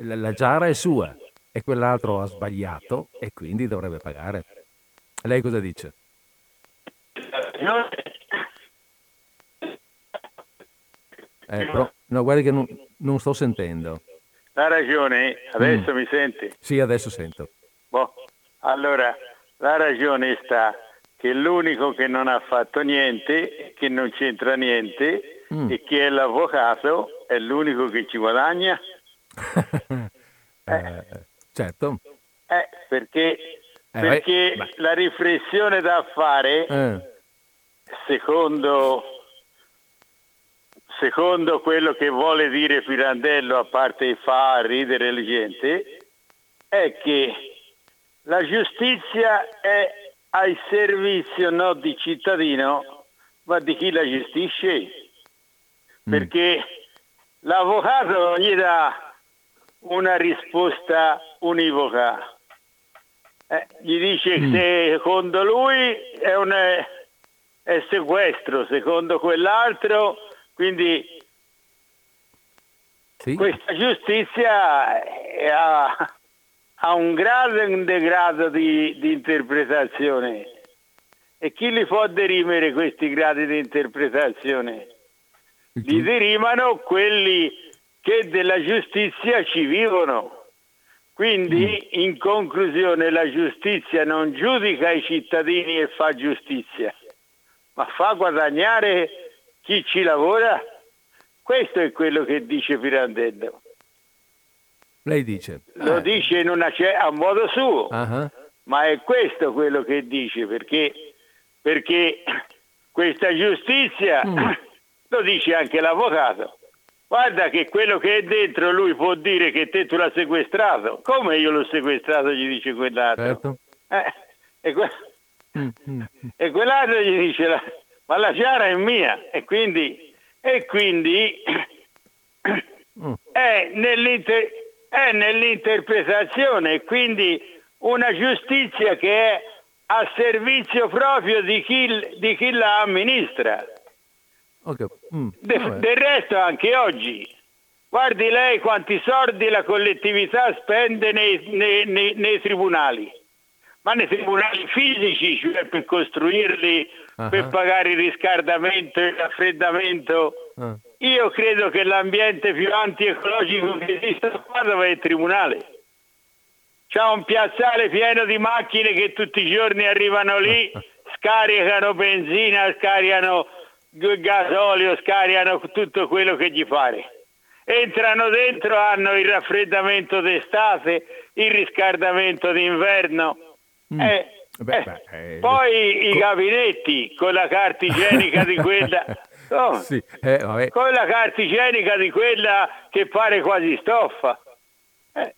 la, la giara è sua e quell'altro ha sbagliato e quindi dovrebbe pagare. Lei cosa dice? Eh, però- no, guardi che non, non sto sentendo. La ragione, adesso mi senti? Sì, adesso sento. Boh. Allora, la ragione sta che l'unico che non ha fatto niente, che non c'entra niente, Mm. e che è l'avvocato, è l'unico che ci guadagna. [LAUGHS] Eh, certo. Eh, perché Eh, perché la riflessione da fare, Eh, secondo, secondo quello che vuole dire Pirandello, a parte fa ridere le gente, è che la giustizia è al servizio non di cittadino, ma di chi la gestisce. Perché l'avvocato non gli dà una risposta univoca. Eh, gli dice che secondo lui è un è sequestro, secondo quell'altro, quindi sì. questa giustizia è- ha, ha un grande grado di, di interpretazione. E chi li può derimere questi gradi di interpretazione? Li derimano quelli che della giustizia ci vivono. Quindi, in conclusione, la giustizia non giudica i cittadini e fa giustizia, ma fa guadagnare chi ci lavora. Questo è quello che dice Pirandello. Lei dice. Lo Eh, dice in una a modo suo, ah. ma è questo quello che dice, perché, perché questa giustizia, [COUGHS] lo dice anche l'avvocato, guarda che quello che è dentro lui può dire che te tu l'ha sequestrato, come io l'ho sequestrato gli dice quell'altro. Certo. Eh, e, que- Mm, mm. e quell'altro gli dice la- ma la giara è mia e quindi, e quindi Mm. è, nell'inter- è nell'interpretazione e quindi una giustizia che è a servizio proprio di chi, di chi la amministra. Ok, mm, De- del resto anche oggi. Guardi lei quanti soldi la collettività spende nei, nei- nei- nei tribunali, ma nei tribunali fisici, cioè per costruirli, Ah. per pagare il riscaldamento, il raffreddamento. Ah. Io credo che l'ambiente più antiecologico che esista qua dove è il tribunale. C'è un piazzale pieno di macchine che tutti i giorni arrivano lì, scaricano benzina, scaricano gasolio, scaricano tutto quello che gli pare. Entrano dentro, hanno il raffreddamento d'estate, il riscaldamento d'inverno. Mm. Eh, Beh, eh, beh, eh, poi i co- gabinetti con la carta igienica di quella... [LAUGHS] Oh, Sì, eh, con la carta igienica di quella che pare quasi stoffa. Eh,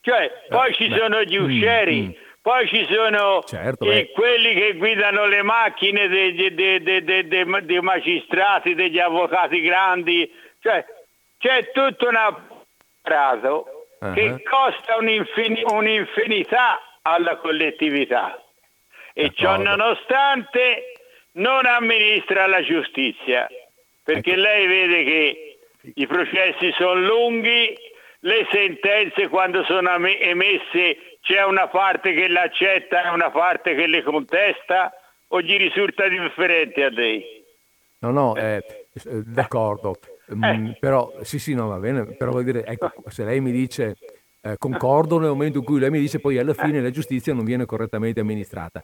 Cioè, poi ci beh, sono gli mm, uscieri, mm. poi ci sono Certo, i- quelli che guidano le macchine dei, dei- dei- dei- magistrati, degli avvocati grandi, cioè c'è tutto un apparato Ah. che costa un'infin- un'infinità alla collettività e ciò nonostante non amministra la giustizia perché Ecco. lei vede che i processi sono lunghi, le sentenze quando sono emesse c'è una parte che l'accetta e una parte che le contesta o gli risulta differente a lei? No, no, eh, eh, d'accordo. Mm, Però, sì, sì, no, va bene. Però vuol dire, ecco, se lei mi dice eh, concordo nel momento in cui lei mi dice poi alla fine la giustizia non viene correttamente amministrata.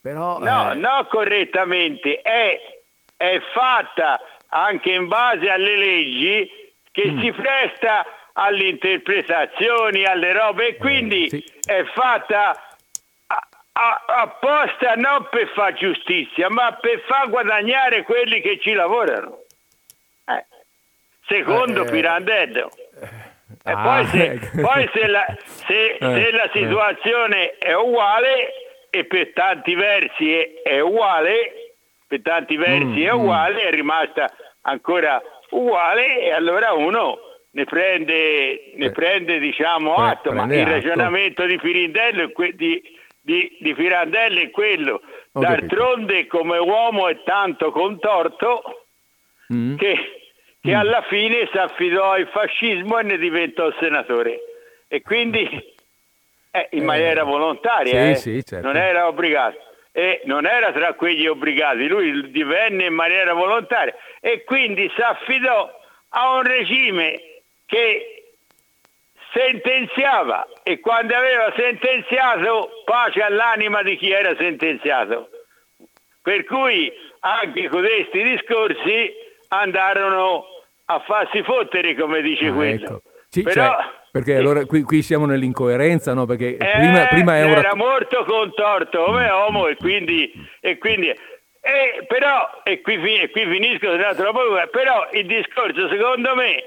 Però... No, eh, no correttamente, è, è fatta anche in base alle leggi che Mm. si presta alle interpretazioni, alle robe e quindi sì. è fatta a- apposta non per fare giustizia, ma per far guadagnare quelli che ci lavorano. Eh. Secondo eh, Pirandello. E ah, poi, se, ecco. poi se, la, se, [LAUGHS] eh, se la, situazione è uguale, e per tanti versi è, è uguale, per tanti versi mm, è mm. uguale, mm. è rimasta ancora uguale, e allora uno ne prende, ne prende diciamo, atto, ma il ragionamento di Pirandello, di, di, di Pirandello è quello. D'altronde come uomo è tanto contorto mm. che che mm. alla fine si affidò al fascismo e ne diventò senatore. E quindi eh, in eh, maniera volontaria, sì, eh, sì, certo. non era obbligato. E non era tra quegli obbligati, lui divenne in maniera volontaria e quindi si affidò a un regime che sentenziava e quando aveva sentenziato pace all'anima di chi era sentenziato. Per cui anche questi discorsi andarono a farsi fottere, come dice ah, quello. Ecco. Sì, Però, cioè, perché allora qui, qui, siamo nell'incoerenza, no? Perché eh, prima, prima era... era molto contorto come mm. uomo e quindi... E quindi e però, e qui, e qui finisco, però il discorso secondo me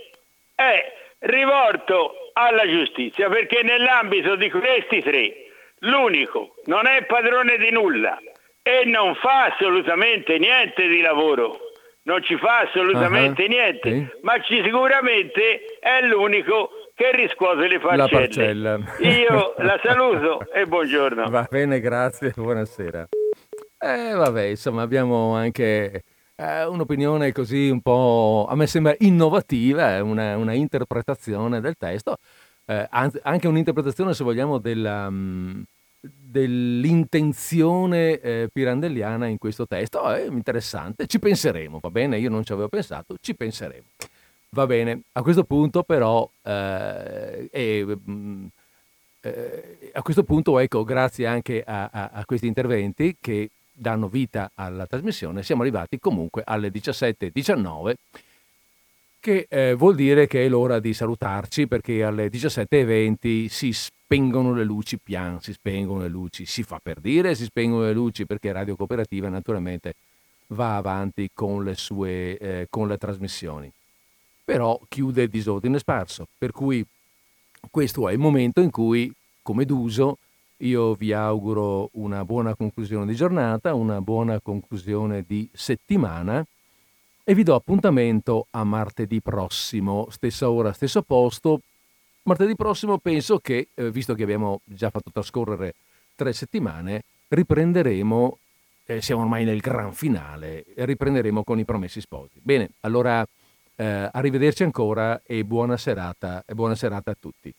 è rivolto alla giustizia perché nell'ambito di questi tre l'unico non è padrone di nulla e non fa assolutamente niente di lavoro non ci fa assolutamente uh-huh. niente, sì. ma ci sicuramente è l'unico che riscuote le. La parcella. Io [LAUGHS] la saluto e buongiorno. Va bene, grazie, buonasera. Eh, vabbè, insomma, abbiamo anche eh, un'opinione così un po', a me sembra innovativa, una, una interpretazione del testo, eh, anche un'interpretazione, se vogliamo, della... Um, dell'intenzione eh, pirandelliana in questo testo. È interessante, ci penseremo, va bene? Io non ci avevo pensato, ci penseremo. Va bene, a questo punto però, eh, eh, a questo punto ecco, grazie anche a, a, a, questi interventi che danno vita alla trasmissione, siamo arrivati comunque alle 17.19 che eh, vuol dire che è l'ora di salutarci perché alle 17.20 si spengono le luci, pian, si spengono le luci, si fa per dire, si spengono le luci perché Radio Cooperativa naturalmente va avanti con le sue eh, con le trasmissioni. Però chiude il disordine sparso, per cui questo è il momento in cui, come d'uso, io vi auguro una buona conclusione di giornata, una buona conclusione di settimana e vi do appuntamento a martedì prossimo, stessa ora, stesso posto. Martedì prossimo penso che, eh, visto che abbiamo già fatto trascorrere tre settimane, riprenderemo, eh, siamo ormai nel gran finale, riprenderemo con i promessi sposi. Bene, allora eh, arrivederci ancora e buona serata, e buona serata a tutti.